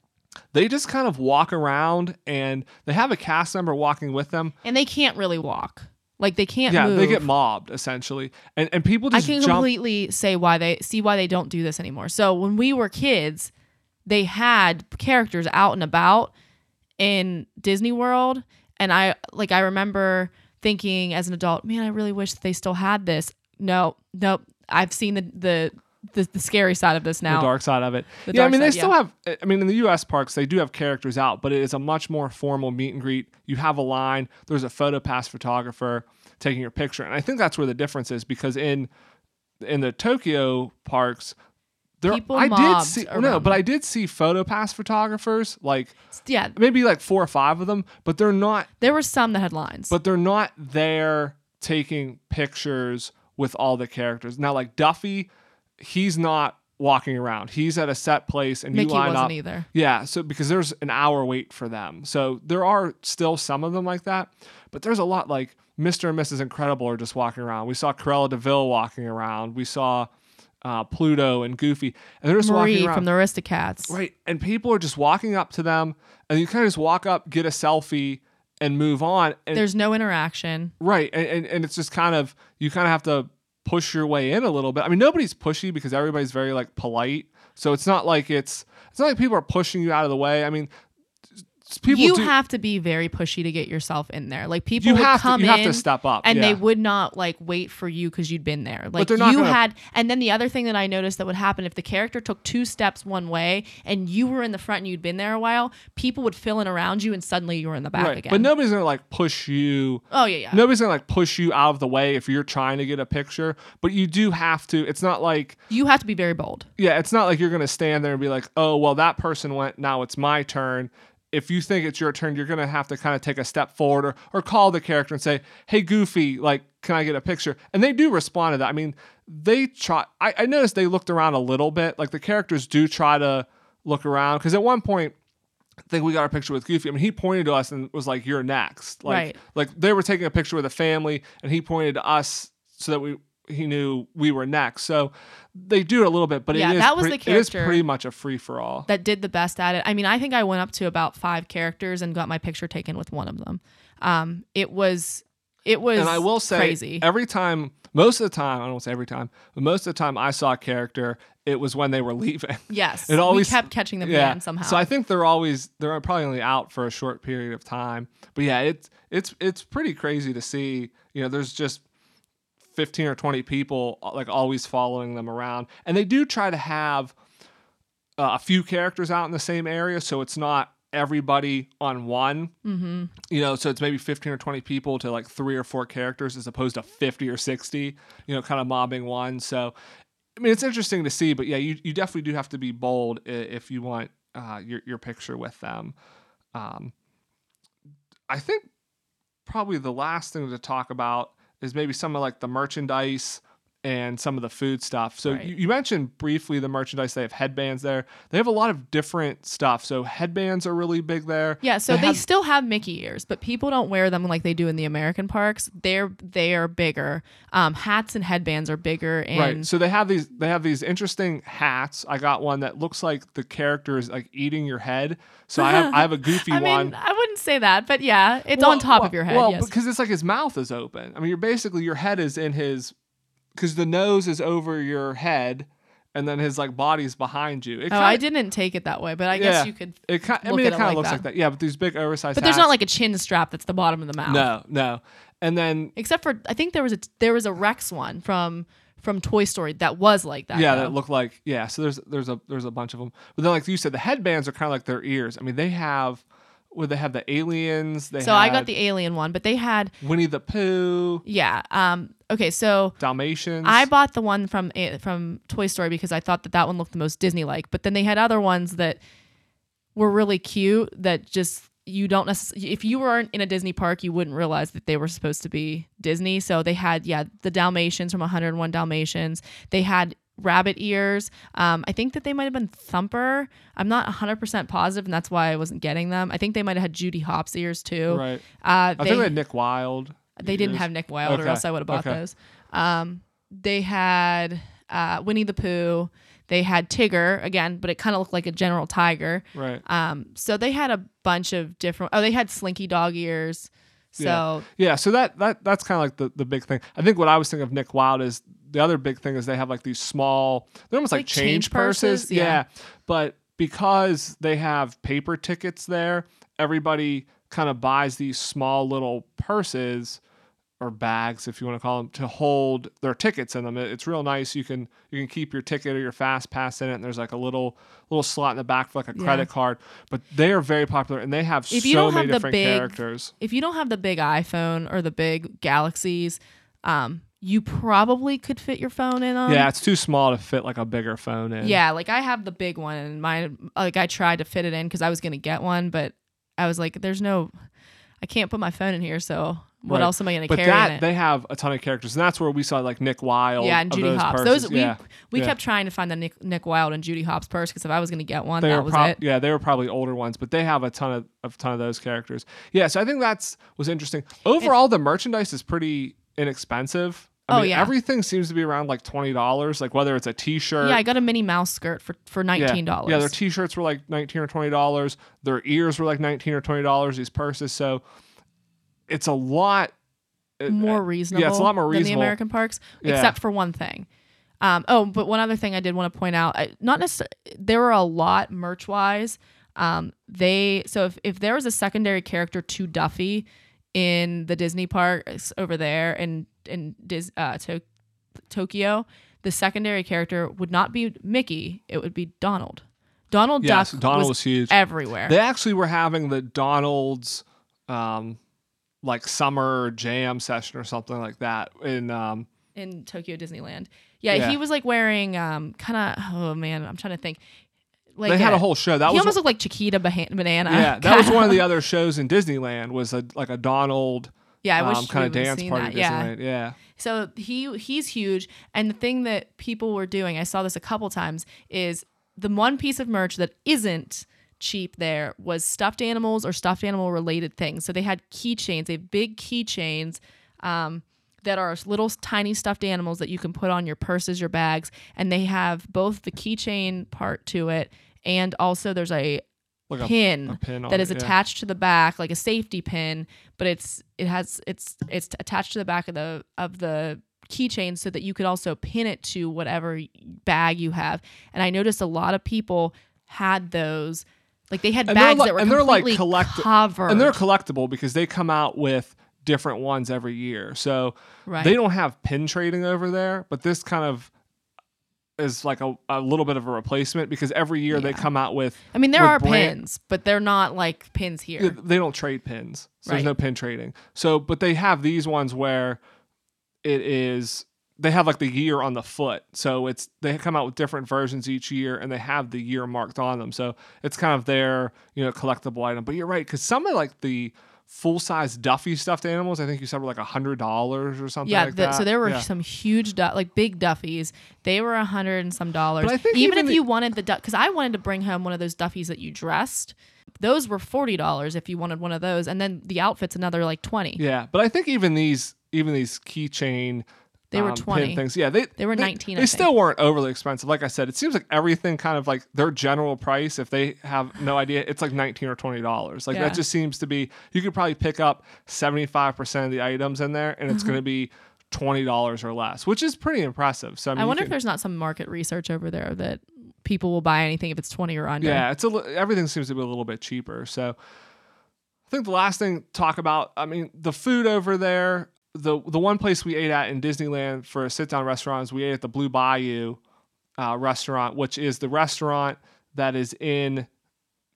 they just kind of walk around and they have a cast member walking with them. and they can't really walk. Like they can't yeah, move. they get mobbed essentially, and and people I can jump. completely say why they see why they don't do this anymore. So when we were kids, they had characters out and about in Disney World, and I like I remember thinking as an adult, man, I really wish they still had this. No, nope. I've seen the the the, the scary side of this now. the dark side of it. The yeah, I mean, they side, still have. I mean, in the U.S. parks, they do have characters out, but it is a much more formal meet and greet. You have a line. There's a photo pass photographer taking your picture, and I think that's where the difference is because in in the Tokyo parks. There, People I did see no, but. I did see photo pass photographers, like Yeah, maybe like four or five of them, but they're not there were some that had lines. but they're not there taking pictures with all the characters. Now, like Duffy, he's not walking around. He's at a set place, and Mickey you line wasn't up. either. Yeah, so because there's an hour wait for them. So there are still some of them like that, but there's a lot like Mr. and Mrs. Incredible are just walking around. We saw Cruella De Vil walking around. We saw uh, Pluto and Goofy, and they're just Marie walking around. from the Aristocats. right, and people are just walking up to them, and you kind of just walk up, get a selfie, and move on. And There's no interaction. Right. And, and, and it's just kind of, you kind of have to push your way in a little bit. I mean, nobody's pushy because everybody's very like polite. So it's not like it's, it's not like people are pushing you out of the way. I mean, people you do, have to be very pushy to get yourself in there. Like people you would have come to, you in have to step up. and yeah. they would not like wait for you because you'd been there. Like they're not you gonna- had, and then the other thing that I noticed that would happen if the character took two steps one way and you were in the front and you'd been there a while, people would fill in around you and suddenly you were in the back right. again. But nobody's going to like push you. oh yeah, yeah. Nobody's going to like push you out of the way if you're trying to get a picture. But you do have to, it's not like, You have to be very bold. yeah, it's not like you're going to stand there and be like, oh, well, that person went, now it's my turn. If you think it's your turn, you're going to have to kind of take a step forward or, or call the character and say, hey, Goofy, like, can I get a picture? And they do respond to that. I mean, they try, I, I noticed they looked around a little bit. Like, the characters do try to look around because at one point, I think we got a picture with Goofy. I mean, he pointed to us and was like, "You're next." Like, Right. like they were taking a picture with a family, and he pointed to us so that we he knew we were next. So they do it a little bit, but Yeah, it is that was pre- the it is character pretty much a free for all. that did the best at it. I mean, I think I went up to about five characters and got my picture taken with one of them. Um, it was, it was, And I will say, crazy. every time, most of the time, I don't want to say every time, but most of the time I saw a character, it was when they were <laughs> leaving. yes, it always- we kept catching them yeah. somehow. So I think they're always they're probably only out for a short period of time. But yeah, it's it's it's pretty crazy to see. You know, there's just 15 or 20 people uh, like always following them around, and they do try to have uh, a few characters out in the same area, so it's not everybody on one. mm-hmm. You know, so it's maybe 15 or 20 people to like three or four characters as opposed to 50 or 60. You know, kind of mobbing one. So I mean, it's interesting to see, but yeah, you, you definitely do have to be bold if you want uh, your your picture with them. Um, I think probably the last thing to talk about is maybe some of like the merchandise and some of the food stuff. So Right. you, you mentioned briefly the merchandise. They have headbands there. They have a lot of different stuff. So headbands are really big there. Yeah, so They they, have- still have Mickey ears, but people don't wear them like they do in the American parks. They're they are bigger. Um, hats and headbands are bigger, and right. So they have these they have these interesting hats. I got one that looks like the character is like eating your head. So I have I have a <laughs> goofy I one. mean, I wouldn't say that, but yeah, it's Well- on top well- of your head. Well, yes. because it's like his mouth is open. I mean, you're basically your head is in his, because the nose is over your head, and then his like body's behind you. It oh, kinda, I didn't take it that way, but I Yeah. guess you could. It kind, I mean, it kind of like looks that. like that. Yeah, but these big oversized. But there's not like a chin strap that's the bottom of the mouth. no, no, and then Except for I think there was a there was a Rex one from from Toy Story that was like that. yeah, though. that looked like yeah. So there's there's a there's a bunch of them. But then like you said, the headbands are kind of like their ears. I mean, they have. Where they have the aliens, they so I got the alien one, but they had Winnie the Pooh, yeah. Um. Okay, so Dalmatians. I bought the one from eh, from Toy Story because I thought that that one looked the most Disney like. But then they had other ones that were really cute that just you don't necessarily if you weren't in a Disney park you wouldn't realize that they were supposed to be Disney. So they had yeah the Dalmatians from 101 Dalmatians. They had rabbit ears. Um, I think that they might have been Thumper. I'm not 100% positive, and that's why I wasn't getting them. I think they might have had Judy Hopps ears too. right. Uh, I they, think they had Nick Wilde. They didn't have Nick Wilde, or else I would have bought okay. those. Um, they had uh, Winnie the Pooh. They had Tigger again, but it kind of looked like a general tiger. Right. Um, so they had a bunch of different. Oh, they had Slinky dog ears. So Yeah, so that that that's kind of like the, the big thing. I think what I was thinking of Nick Wilde is the other big thing is they have like these small, they're almost like, Like change, change purses. purses? Yeah. but because they have paper tickets there, everybody kind of buys these small little purses or bags, if you want to call them, to hold their tickets in them. It's real nice. You can you can keep your ticket or your fast pass in it, and there's like a little little slot in the back for like a Yeah. credit card. But they are very popular, and they have If so you don't many have the different big- characters. if you don't have the big iPhone or the big Galaxies, um, you probably could fit your phone in them. yeah, it's too small to fit like a bigger phone in. Yeah, like I have the big one, and my Like I tried to fit it in because I was gonna get one, but I was like, "There's no, I can't put my phone in here, so what Right. else am I going to carry in that it? they have a ton of characters, and that's where we saw like Nick Wilde. yeah, and Judy those Hopps. Those we yeah. we Yeah. kept trying to find the Nick Nick Wilde and Judy Hopps purse because if I was going to get one, they that was prob- it. yeah they were probably older ones but they have a ton of a ton of those characters yeah so i think that's was interesting overall the merchandise is pretty inexpensive I Oh, mean, yeah. everything seems to be around like twenty dollars. Like whether it's a T-shirt, Yeah, I got a Minnie Mouse skirt for for nineteen dollars. Yeah, their T-shirts were like nineteen or twenty dollars. Their ears were like nineteen or twenty dollars. These purses, so it's a lot more uh, reasonable. Yeah, it's a lot more reasonable than the. American parks, Yeah. except for one thing. Um, oh, but one other thing I did want to point out, I, not necessarily, there were a lot merch wise. Um, they so if if there was a secondary character to Duffy in the Disney parks over there in in Dis, uh, to, Tokyo, the secondary character would not be Mickey; it would be Donald. Donald Yes, Duck Donald was, was huge. everywhere. They actually were having the Donald's um like summer jam session or something like that in um in Tokyo Disneyland. Yeah, Yeah. he was like wearing um kind of oh man, I'm trying to think. Like they had uh, a whole show. That he was almost looked like Chiquita Banana. yeah, <laughs> that was one of the other shows in Disneyland was a like a Donald Yeah, I wish um, kind of dance party that. Yeah. Yeah. So he he's huge, and the thing that people were doing, I saw this a couple times, is the one piece of merch that isn't cheap there was stuffed animals or stuffed animal related things. So they had keychains, they have big keychains. Um, that are little tiny stuffed animals that you can put on your purses, your bags, and they have both the keychain part to it, and also there's a Like pin, a pin on that it, is yeah. attached to the back, like a safety pin, but it's it has it's it's attached to the back of the of the keychain so that you could also pin it to whatever bag you have. And I noticed a lot of people had those, like they had And bags like- that were and they're like completely collect- covered. And they're collectible because they come out with different ones every year. So Right. they don't have pin trading over there, but this kind of is like a, a little bit of a replacement because every year they come out with I mean, there are brand- pins, but they're not like pins here. They don't trade pins. So there's no pin trading. So, but they have these ones where it is they have like the year on the foot. So it's they come out with different versions each year and they have the year marked on them. So it's kind of their, you know, collectible item. But you're right cuz some of like the full size Duffy stuffed animals, I think you said were like a hundred dollars or something yeah, like the, so there were Yeah. some huge, du- like big Duffies. They were a hundred and some dollars. But I think even, even if the- you wanted the duck because I wanted to bring home one of those Duffies that you dressed. Those were forty dollars if you wanted one of those, and then the outfit's another like twenty. Yeah, but I think even these even these keychain They were um, 20. things. Yeah, they They were they, 19, They I still weren't overly expensive. Like I said, it seems like everything kind of like their general price. If they have no idea, it's like nineteen or twenty dollars. Like Yeah. that just seems to be. You could probably pick up seventy five percent of the items in there, and it's going to be twenty dollars or less, which is pretty impressive. So I, mean, I wonder if there's not some market research over there that people will buy anything if it's twenty or under. Yeah, it's a everything seems to be a little bit cheaper. So I think the last thing to talk about, I mean, the food over there, the the one place we ate at in Disneyland for sit down restaurant is we ate at the Blue Bayou uh, restaurant, which is the restaurant that is in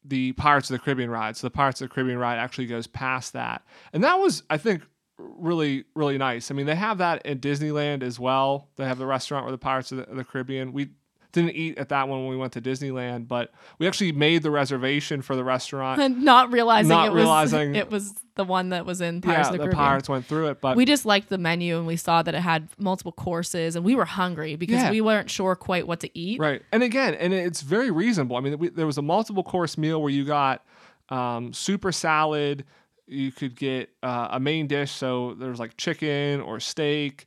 the Pirates of the Caribbean ride. So the Pirates of the Caribbean ride actually goes past that. And that was, I think, really, really nice. I mean, they have that in Disneyland as well. They have the restaurant where the Pirates of the, of the Caribbean. We didn't eat at that one when we went to Disneyland, but we actually made the reservation for the restaurant. And <laughs> not realizing Not it was <laughs> it was the one that was in Pirates yeah, of the, the Caribbean. Pirates went through it, but we just liked the menu and we saw that it had multiple courses and we were hungry because Yeah. we weren't sure quite what to eat. Right. And again, and it's very reasonable. I mean, we, there was a multiple course meal where you got um, super salad. You could get uh, a main dish, so there was like chicken or steak,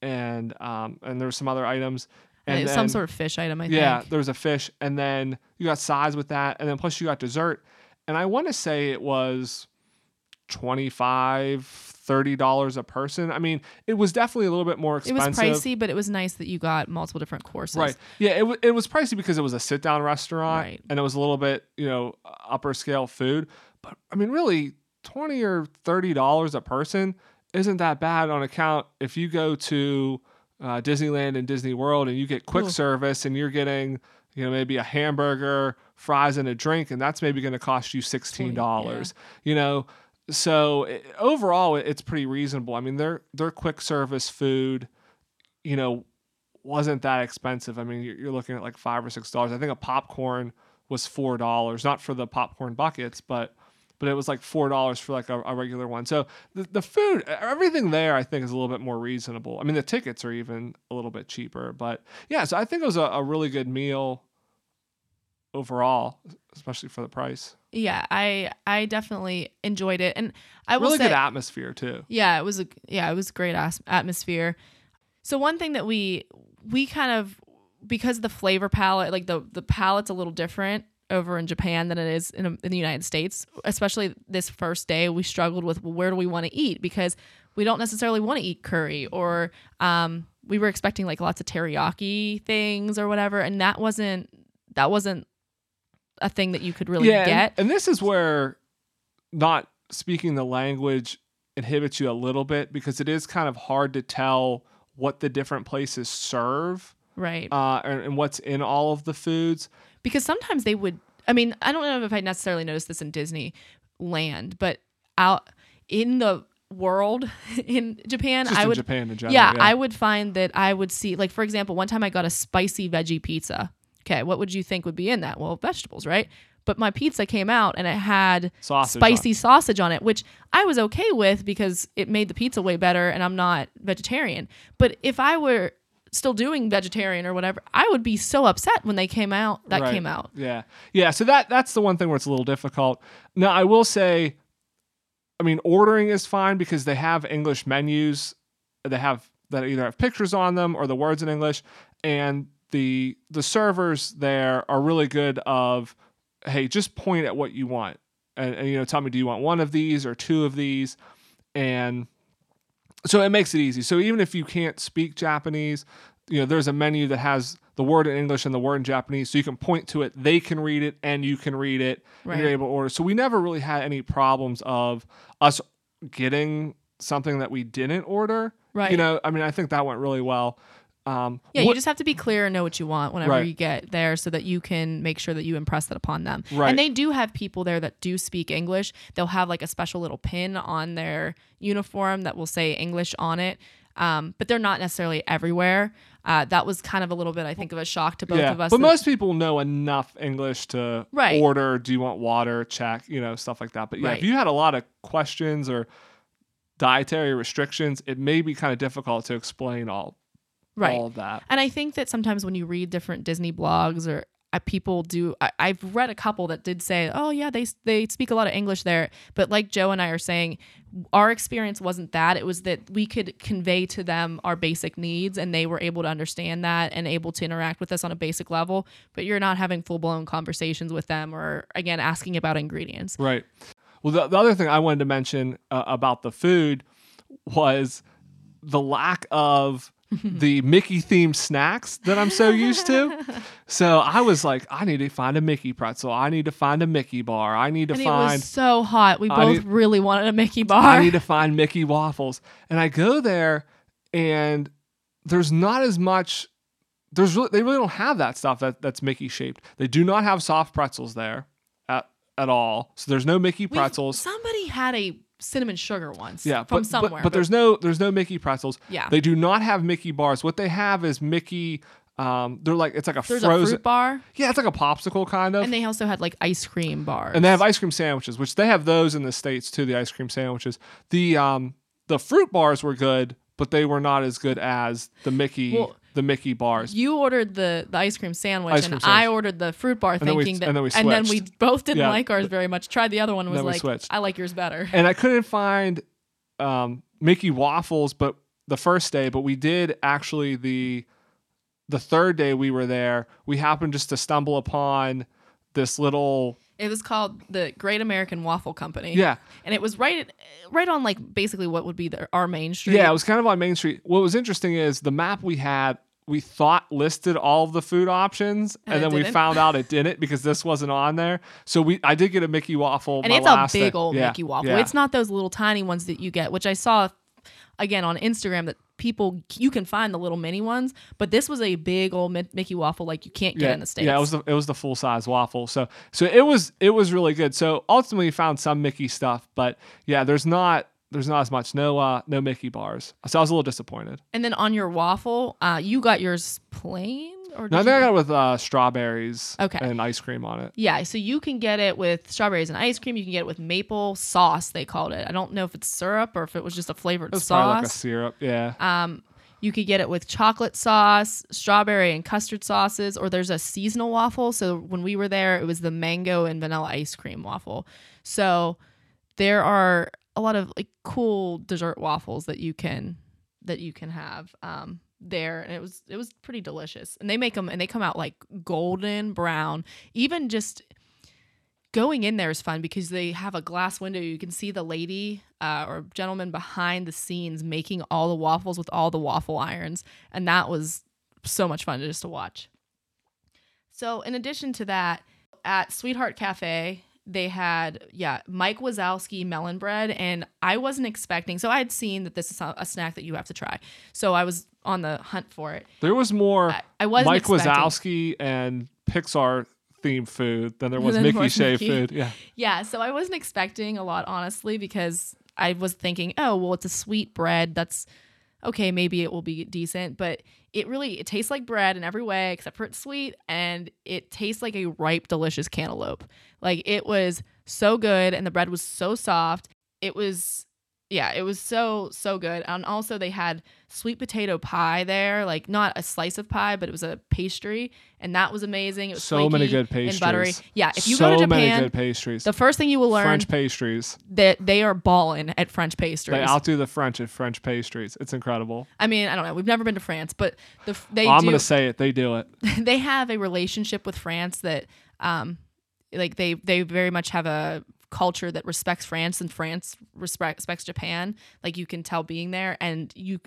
and um, and there were some other items. And it was some sort of fish item, I think. yeah, think. there was a fish, and then you got sides with that, and then plus you got dessert. And I want to say it was 25 30 dollars a person. I mean, it was definitely a little bit more expensive. It was pricey, but it was nice that you got multiple different courses. Right. Yeah, it, w- it was pricey because it was a sit down restaurant Right. and it was a little bit, you know, upper scale food. But I mean, really, 20 or $30 a person isn't that bad on account if you go to uh, Disneyland and Disney World and you get quick Ooh. service and you're getting, you know, maybe a hamburger, fries, and a drink, and that's maybe going to cost you $16. You know, so it, overall, it- it's pretty reasonable. I mean, their their quick service food, you know, wasn't that expensive. I mean, you're, you're looking at like five or six dollars. I think a popcorn was four dollars, not for the popcorn buckets, but but it was like four dollars for like a, a regular one. So the, the food, everything there, I think is a little bit more reasonable. I mean, the tickets are even a little bit cheaper, but yeah. So I think it was a, a really good meal overall, especially for the price. Yeah, I I definitely enjoyed it, and I will Really say, good atmosphere too. yeah, it was a yeah, it was great as- atmosphere. So one thing that we we kind of because the flavor palette, like the the palate's a little different over in Japan than it is in, in the United States. Especially this first day, we struggled with well, where do we want to eat because we don't necessarily want to eat curry or um, we were expecting like lots of teriyaki things or whatever, and that wasn't that wasn't a thing that you could really yeah, and- get. And, this is where not speaking the language inhibits you a little bit because it is kind of hard to tell what the different places serve right. uh, and, and what's in all of the foods. Because sometimes they would i mean i don't know if i necessarily noticed this in disneyland but out in the world <laughs> in japan Just i would Japan in general. yeah, i would find that i would see like for example one time i got a spicy veggie pizza. Okay what would you think would be in that? Well vegetables right? But my pizza came out and it had Sausage on spicy sausage on it which i was okay with because it made the pizza way better and i'm not vegetarian. But if i were still doing vegetarian or whatever i would be so upset when they came out that Right. came out Yeah. Yeah. So that that's the one thing where it's a little difficult. Now I will say, I mean, ordering is fine because they have English menus. They have that either have pictures on them or the words in English, and the the servers there are really good. Of hey, just point at what you want, and, and you know, tell me, do you want one of these or two of these, and so it makes it easy. So even if you can't speak Japanese, you know, there's a menu that has the word in English and the word in Japanese, so you can point to it. They can read it, and you can read it. And you're able to order. So we never really had any problems of us getting something that we didn't order. Right. You know, I mean, I think that went really well. Um, Yeah, what- you just have to be clear and know what you want whenever Right. you get there so that you can make sure that you impress that upon them. Right. And they do have people there that do speak English. They'll have like a special little pin on their uniform that will say English on it. Um, but they're not necessarily everywhere. Uh, that was kind of a little bit, I think, of a shock to both yeah, of us. but most people know enough English to Right. order. Do you want water? Check, you know, stuff like that. But yeah, if you had a lot of questions or dietary restrictions, it may be kind of difficult to explain all right. all of that. And I think that sometimes when you read different Disney blogs or uh, people do, I, I've read a couple that did say, "Oh yeah, they they speak a lot of English there." But like Joe and I are saying, our experience wasn't that. It was that we could convey to them our basic needs, and they were able to understand that and able to interact with us on a basic level. But you're not having full blown conversations with them, or again asking about ingredients. Right. Well, the, the other thing I wanted to mention uh, about the food was the lack of <laughs> the Mickey themed snacks that I'm so used to. <laughs> So I was like, I need to find a Mickey pretzel. I need to find a Mickey bar. I need to And it find was so hot. We I both need- really wanted a Mickey bar. I need to find Mickey waffles. And I go there and there's not as much there's really they really don't have that stuff that, that's Mickey shaped. They do not have soft pretzels there at at all. So there's no Mickey We've- pretzels. Somebody had a cinnamon sugar once. Yeah, from but, somewhere. But, but there's no there's no Mickey pretzels. Yeah. They do not have Mickey bars. What they have is Mickey um they're like it's like a there's a frozen fruit bar, Yeah, it's like a popsicle kind of. and they also had like ice cream bars. and they have ice cream sandwiches, which they have those in the states too. The ice cream sandwiches. The um the fruit bars were good, but they were not as good as the Mickey Well, the Mickey bars. you ordered the, the ice cream sandwich, Ice and cream I ordered the fruit bar, then we- thinking that, and then we we both didn't Yeah. like ours very much. Tried the other one, and was Then we like, switched. I like yours better. and I couldn't find um, Mickey waffles, but the first day, but we did actually the the third day we were there. We happened just to stumble upon this little It was called the Great American Waffle Company. yeah and it was right right on like basically what would be the, our main street. yeah. It was kind of on Main Street. What was interesting is the map we had. We thought listed all of the food options, and, And then we didn't. found out it <laughs> didn't because this wasn't on there. So we, I did get a Mickey waffle, and it's a big day. old Yeah, Mickey waffle. yeah. It's not those little tiny ones that you get, which I saw again on Instagram that people you can find the little mini ones, but this was a big old Mickey waffle like you can't get yeah, in the states. Yeah, it was the it was the full size waffle. So so it was it was really good. So ultimately found some Mickey stuff, but yeah, there's not there's not as much. No uh no Mickey bars. So I was a little disappointed. and then on your waffle, uh, you got yours plain or No, I think I got it with uh, strawberries Okay. and ice cream on it. Yeah, so you can get it with strawberries and ice cream. You can get it with maple sauce. They called it. I don't know if it's syrup or if it was just a flavored It's probably like a syrup. Yeah. Um, you could get it with chocolate sauce, strawberry and custard sauces, or there's a seasonal waffle. So when we were there, it was the mango and vanilla ice cream waffle. So there are a lot of like cool dessert waffles that you can that you can have um, there, and it was it was pretty delicious. And they make them and they come out like golden brown. Even just going in there is fun because they have a glass window. You can see the lady uh, or gentleman behind the scenes making all the waffles with all the waffle irons, and that was so much fun just to watch. So, in addition to that, at Sweetheart Cafe, they had yeah Mike Wazowski melon bread, and I wasn't expecting. So I had seen that this is a a snack that you have to try. So I was on the hunt for it. There was more I, I wasn't Mike expecting. Wazowski and Pixar themed food than there was Than Mickey was Shea Mickey. food. Yeah. Yeah, so I wasn't expecting a lot, honestly, because I was thinking, oh, well, it's a sweet bread. That's okay. Maybe it will be decent, but it really it tastes like bread in every way except for it's sweet, and it tastes like a ripe, delicious cantaloupe. Like it was so good, and the bread was so soft. It was. Yeah, it was so so good. And also they had sweet potato pie there, like not a slice of pie, but it was a pastry, and that was amazing. It was So many good and buttery. pastries. Yeah, if you so go to many Japan, good pastries. the first thing you will learn French pastries. that they are balling at French pastries. They outdo the French at French pastries. It's incredible. I mean, I don't know. We've never been to France, but the they I'm do. gonna say it. They do it. <laughs> they have a relationship with France that, um, like they they very much have a culture that respects France and France respect, respects Japan. Like you can tell being there, and you.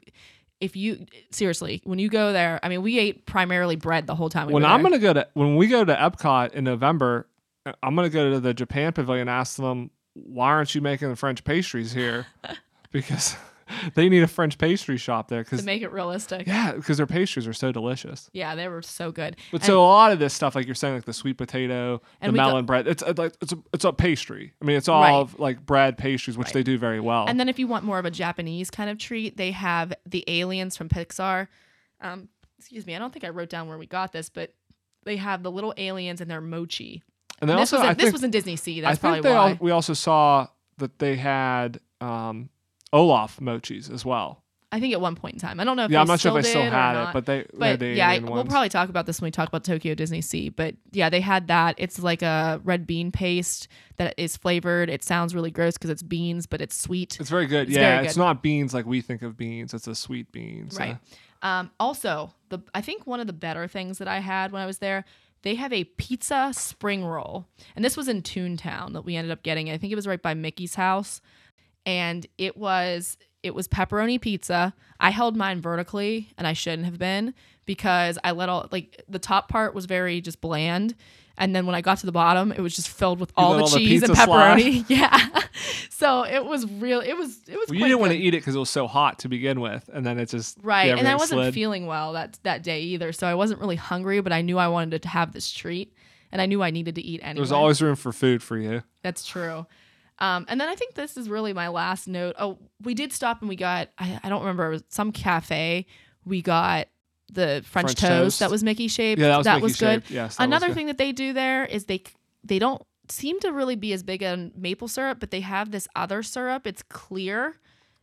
If you seriously, when you go there, I mean, we ate primarily bread the whole time. We when I'm there. gonna go to when we go to Epcot in November, uh, I'm gonna go to the Japan Pavilion and ask them why aren't you making the French pastries here? <laughs> because <laughs> they need a French pastry shop there. because to make it realistic. yeah, because their pastries are so delicious. Yeah, they were so good. But And- so a lot of this stuff, like you're saying, like the sweet potato, And the we go- melon bread, it's uh, like it's a, it's a pastry. I mean, it's all Right. of, like bread pastries, which Right. they do very well. And then if you want more of a Japanese kind of treat, they have the aliens from Pixar. Um, excuse me, I don't think I wrote down where we got this, but they have the little aliens and their mochi. and then this also, was in, this think was in Disney Sea. I That's think probably they why. al- we also saw that they had um, Olaf mochis as well. I think at one point in time. I don't know if yeah, they I'm not sure if they still had it, but they But the yeah, I- we'll probably talk about this when we talk about Tokyo Disney Sea. But yeah, they had that. It's like a red bean paste that is flavored. It sounds really gross because it's beans, but it's sweet. It's very good. It's yeah, very it's good. not beans like we think of beans. It's a sweet bean. so- Right. Um, also, the I think one of the better things that I had when I was there, they have a pizza spring roll, and this was in Toontown that we ended up getting. I think it was right by Mickey's house, and it was it was pepperoni pizza. I held mine vertically, and I shouldn't have been because I let all like the top part was very just bland. And then when I got to the bottom, it was just filled with all the all the cheese and pizza slide? pepperoni. <laughs> Yeah, so it was real. It was it was. Well, you didn't want to eat it because it was so hot to begin with, and then it just Right. yeah, and I wasn't slid. feeling well that that day either. So I wasn't really hungry, but I knew I wanted to have this treat and I knew I needed to eat anyway. There's always room for food for you. That's true. Um, and then I think this is really my last note. Oh, we did stop and we got I, I don't remember it was some cafe. We got the French, French toast, toast. that was Mickey shaped. Yeah, that was that was good. Yes, that was Another good. thing that they do there is they they don't seem to really be as big on maple syrup, but they have this other syrup. It's clear.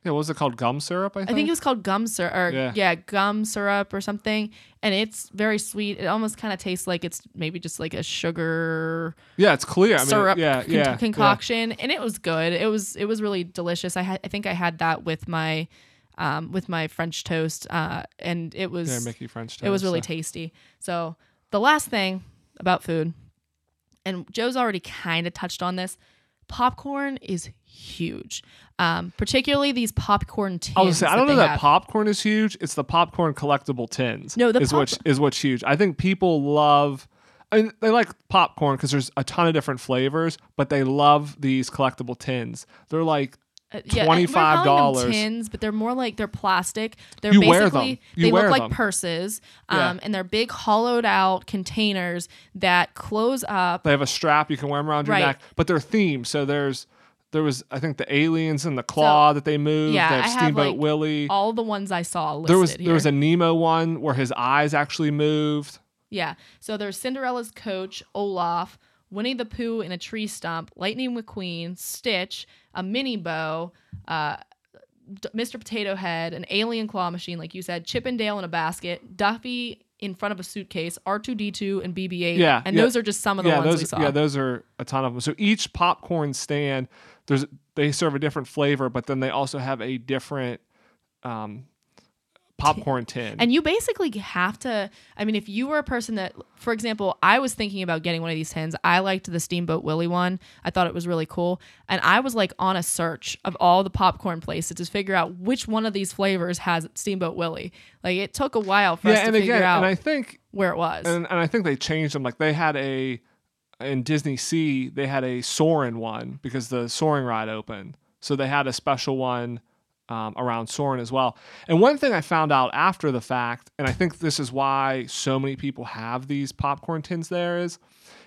Yeah, what was it called? Gum syrup. I think. I think it was called gum syrup or Yeah. yeah. gum syrup or something. And it's very sweet. It almost kind of tastes like it's maybe just like a sugar yeah, it's clear. I mean, syrup yeah, con- yeah, yeah. concoction. And it was good. It was it was really delicious. I had I think I had that with my um with my French toast. Uh and it was Yeah, Mickey French toast. it was really so. tasty. So the last thing about food, and Joe's already kind of touched on this. Popcorn is huge, um, particularly these popcorn tins. I was say, I don't know that have. popcorn is huge. It's the popcorn collectible tins. No, the is what's pop- is what's huge. I think people love. I mean, they like popcorn because there's a ton of different flavors, but they love these collectible tins. They're like Uh, yeah, and we're calling them $25. tins, but they're more like they're plastic. They're You basically wear them. You they look like them. purses, um, Yeah. and they're big hollowed out containers that close up. they have a strap you can wear them around your Right. neck, but they're themed. So there's there was I think the aliens and the claw that they moved. yeah, they have I have, Steamboat like, Willie. All the ones I saw listed there was here. there was a Nemo one where his eyes actually moved. Yeah. So there's Cinderella's coach, Olaf, Winnie the Pooh in a tree stump, Lightning McQueen, Stitch, a Minnie bow, uh, D- Mr. Potato Head, an alien claw machine, like you said, Chip and Dale in a basket, Duffy in front of a suitcase, R2D2 and BB-8. Yeah, And yeah. those are just some of the yeah, ones those we saw. yeah, those are a ton of them. So each popcorn stand, there's they serve a different flavor, but then they also have a different um, popcorn tin. And you basically have to. I mean, if you were a person that, for example, I was thinking about getting one of these tins. I liked the Steamboat Willie one. I thought it was really cool. And I was like on a search of all the popcorn places to figure out which one of these flavors has Steamboat Willie. Like it took a while for us yeah, to and figure again, out and I think where it was. and, and I think they changed them. Like they had a in Disney Sea, they had a Soarin' one because the Soarin' ride opened. So they had a special one um, around Soarin' as well. And one thing I found out after the fact, and I think this is why so many people have these popcorn tins there, is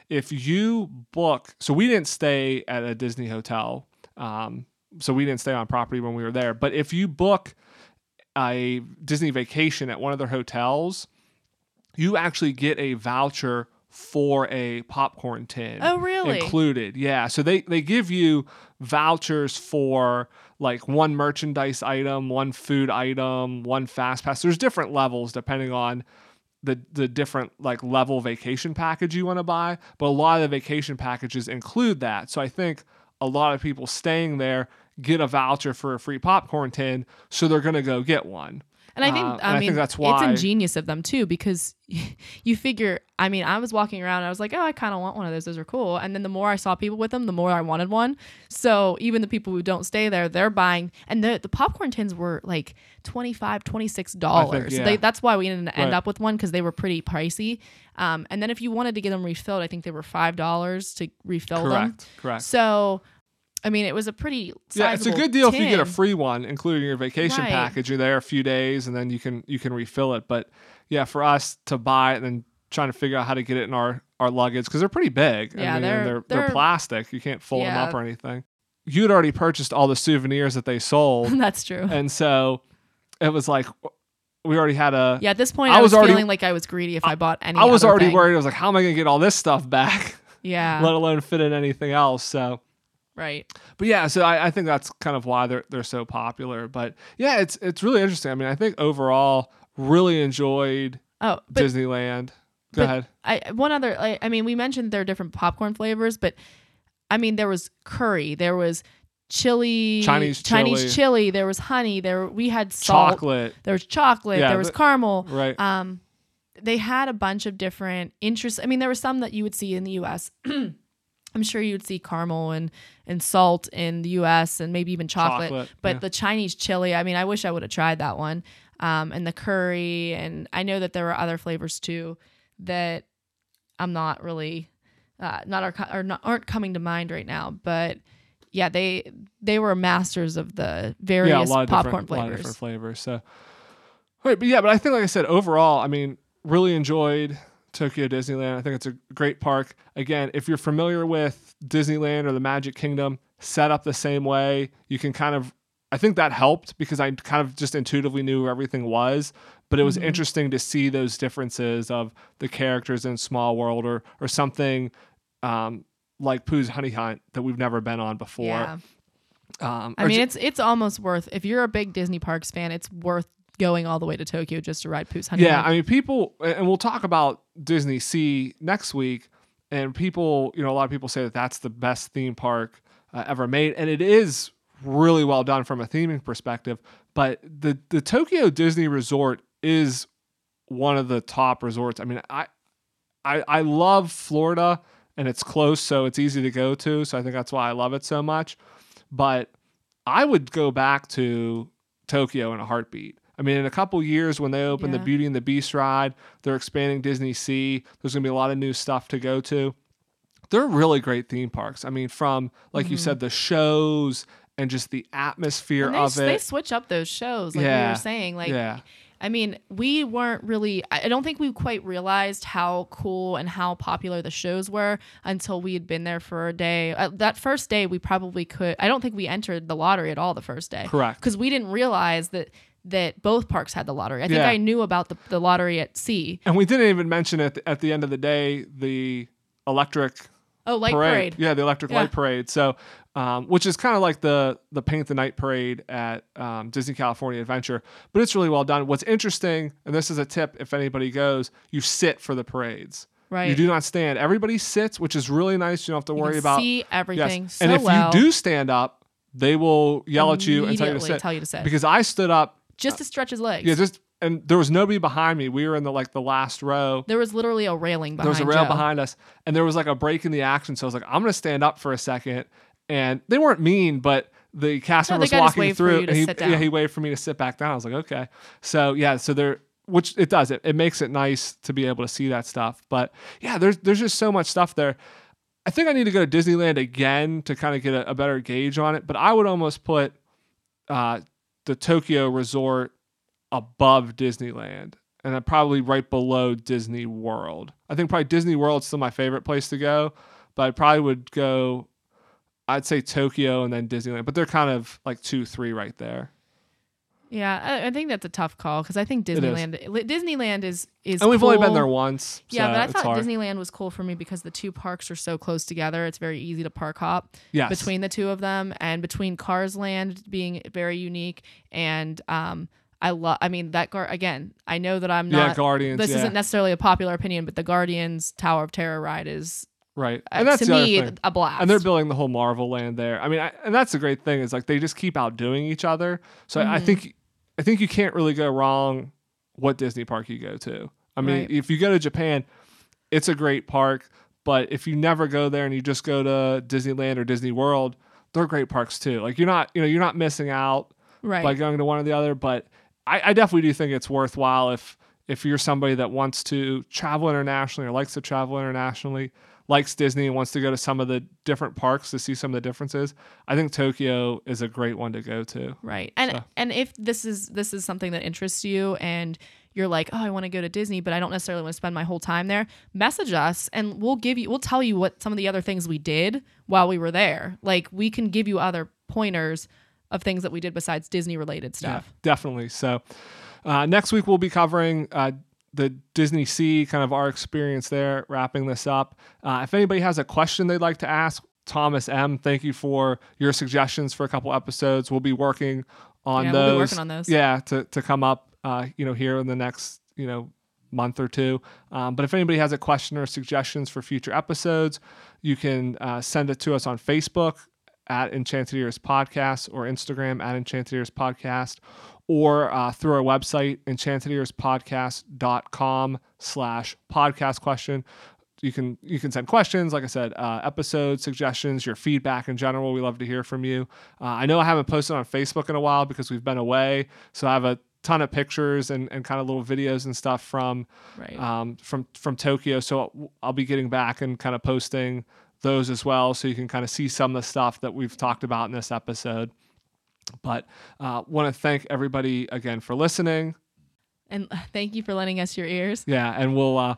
if you book. So we didn't stay at a Disney hotel. Um, so we didn't stay on property when we were there. But if you book a Disney vacation at one of their hotels, you actually get a voucher for a popcorn tin. Oh, really? Included. Yeah. So they they give you vouchers for like one merchandise item, one food item, one fast pass. There's different levels depending on the the different like level vacation package you want to buy, but a lot of the vacation packages include that. So I think a lot of people staying there get a voucher for a free popcorn tin, so they're going to go get one. And I think, Uh, I I mean, think that's it's ingenious of them too, because <laughs> you figure, I mean, I was walking around and I was like, oh, I kind of want one of those. Those are cool. And then the more I saw people with them, the more I wanted one. So even the people who don't stay there, they're buying, and the, the popcorn tins were like 25 $26. yeah. They, that's why we didn't end Right. up with one because they were pretty pricey. Um, and then if you wanted to get them refilled, I think they were $5 to refill them. Correct. Correct. So, I mean, it was a pretty Yeah, it's a good deal if you get a free one, including your vacation Right. package. You're there a few days, and then you can you can refill it. But yeah, for us to buy it and then trying to figure out how to get it in our our luggage because they're pretty big. I Yeah, mean, they're- and they're, they're- plastic. You can't fold them up or anything. You'd already purchased all the souvenirs that they sold, <laughs> That's true. and so it was like we already had a. Yeah, at this point, I I, was, was already- feeling like I was greedy if I, bought any. I was already thing. worried. I was like, how am I going to get all this stuff back? <laughs> Yeah, let alone fit in anything else. So right. but yeah, so I, I think that's kind of why they're they're so popular. But yeah, it's it's really interesting. I mean, I think overall really enjoyed Oh, but Disneyland. Go ahead. I one other. I, I mean, we mentioned there are different popcorn flavors, but I mean, there was curry, there was chili, Chinese Chinese chili. chili. There was honey. There we had salt. Chocolate, There was chocolate. Yeah, there was caramel. right? Um, they had a bunch of different interests. I mean, there were some that you would see in the U.S. <clears throat> I'm sure you would see caramel and and salt in the U.S. and maybe even chocolate. Chocolate, but yeah. the Chinese chili, I mean, I wish I would have tried that one. Um, and the curry, and I know that there were other flavors too that I'm not really uh, not are, or not aren't coming to mind right now. But yeah, they they were masters of the various yeah, a lot of popcorn different, lot of flavors. different flavors. So, right, but yeah, but I think like I said, overall, I mean, really enjoyed Tokyo Disneyland. I think it's a great park. Again, if you're familiar with Disneyland or the Magic Kingdom, set up the same way. You can kind of I think that helped because I kind of just intuitively knew where everything was, but it was Mhm. interesting to see those differences of the characters in Small World or or something um, like Pooh's Honey Hunt that we've never been on before. Yeah. Um, I mean, ju- it's it's almost worth if you're a big Disney Parks fan, it's worth going all the way to Tokyo just to ride Pooh's Honey yeah, I mean, people, and we'll talk about Disney Sea next week. And people, you know, a lot of people say that that's the best theme park uh, ever made, and it is really well done from a theming perspective. But the the Tokyo Disney Resort is one of the top resorts. I mean, I I, I love Florida, and it's close, so it's easy to go to. So I think that's why I love it so much. But I would go back to Tokyo in a heartbeat. I mean, in a couple years when they open the Beauty and the Beast ride, they're expanding Disney Sea. There's going to be a lot of new stuff to go to. They're really great theme parks. I mean, from like you Mhm. said, the shows and just the atmosphere they, of they switch up those shows, like we Yeah. were saying. Like, yeah, I mean, we weren't really. I I don't think we quite realized how cool and how popular the shows were until we had been there for a day. Uh, that first day, we probably could. I don't think we entered the lottery at all the first day. correct. because we didn't realize that that both parks had the lottery. I think Yeah. I knew about the, the lottery at sea. And we didn't even mention it at the end of the day the electric Oh, light parade. parade. Yeah, the electric Yeah. light parade. So, um, which is kind of like the the paint the night parade at um, Disney California Adventure, but it's really well done. What's interesting, and this is a tip if anybody goes, you sit for the parades. Right. You do not stand. Everybody sits, which is really nice. You don't have to You worry about see everything Yes. so and if well. you do stand up, they will yell at you and tell you to sit. tell you to sit. Because I stood up, just to stretch his legs. yeah, just and there was nobody behind me. We were in the like the last row. there was literally a railing behind there was a rail Joe. behind us, and there was like a break in the action. So I was like, I'm gonna stand up for a second. And they weren't mean, but the cast member was walking through, and he, yeah, he waved for me to sit back down. I was like, okay. So yeah, so there, which it does. It, it makes it nice to be able to see that stuff. But yeah, there's there's just so much stuff there. I think I need to go to Disneyland again to kind of get a, a better gauge on it. But I would almost put uh, the Tokyo Resort above Disneyland, and then probably right below Disney World. I think probably Disney World's still my favorite place to go, but I probably would go. I'd say Tokyo and then Disneyland, but they're kind of like two, three right there. Yeah, I, I think that's a tough call because I think. Disneyland Disneyland is is And we've only been there once. Yeah, so but I thought hard. Disneyland was cool for me because the two parks are so close together. It's very easy to park hop yes. between the two of them, and between Cars Land being very unique and um, I love. I mean that again. I know that I'm not. yeah. Guardians. this yeah. isn't necessarily a popular opinion, but the Guardians Tower of Terror ride is right, uh, and that's to me thing. a blast. and they're building the whole Marvel land there. I mean, I, and that's the great thing is like they just keep outdoing each other. So I- I Mhm. think I think you can't really go wrong what Disney park you go to. I mean, Right. if you go to Japan, it's a great park, but if you never go there and you just go to Disneyland or Disney World, they're great parks too. Like you're not, you know, you're not missing out right. by going to one or the other. But I, I definitely do think it's worthwhile if if you're somebody that wants to travel internationally or likes to travel internationally, likes Disney and wants to go to some of the different parks to see some of the differences. I think Tokyo is a great one to go to. Right. And So- and if this is this is something that interests you and you're like, "Oh, I want to go to Disney, but I don't necessarily want to spend my whole time there." Message us and we'll give you we'll tell you what some of the other things we did while we were there. Like we can give you other pointers of things that we did besides Disney related stuff. Yeah, definitely. So uh, next week we'll be covering uh, the Disney Sea, kind of our experience there, wrapping this up. Uh, if anybody has a question they'd like to ask, Thomas M, thank you for your suggestions for a couple episodes. We'll be working on Yeah, those. we'll be working on those. Yeah, to, to come up, uh, you know, here in the next, you know, month or two. Um, but if anybody has a question or suggestions for future episodes, you can uh, send it to us on Facebook at Enchanted Ears Podcast or Instagram at Enchanted Ears Podcast or uh, through our website, enchantedearspodcast.com slash podcast question. You can you can send questions, like I said, uh, episode suggestions, your feedback in general. We love to hear from you. Uh, I know I haven't posted on Facebook in a while because we've been away, so I have a ton of pictures and, and kind of little videos and stuff from Right. um, from from Tokyo. So I'll be getting back and kind of posting those as well, so you can kind of see some of the stuff that we've talked about in this episode. But uh, want to thank everybody again for listening. and thank you for lending us your ears. Yeah, and we'll uh,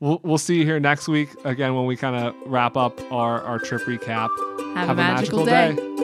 we'll we'll see you here next week again when we kind of wrap up our our trip recap. Have, a magical, day. day.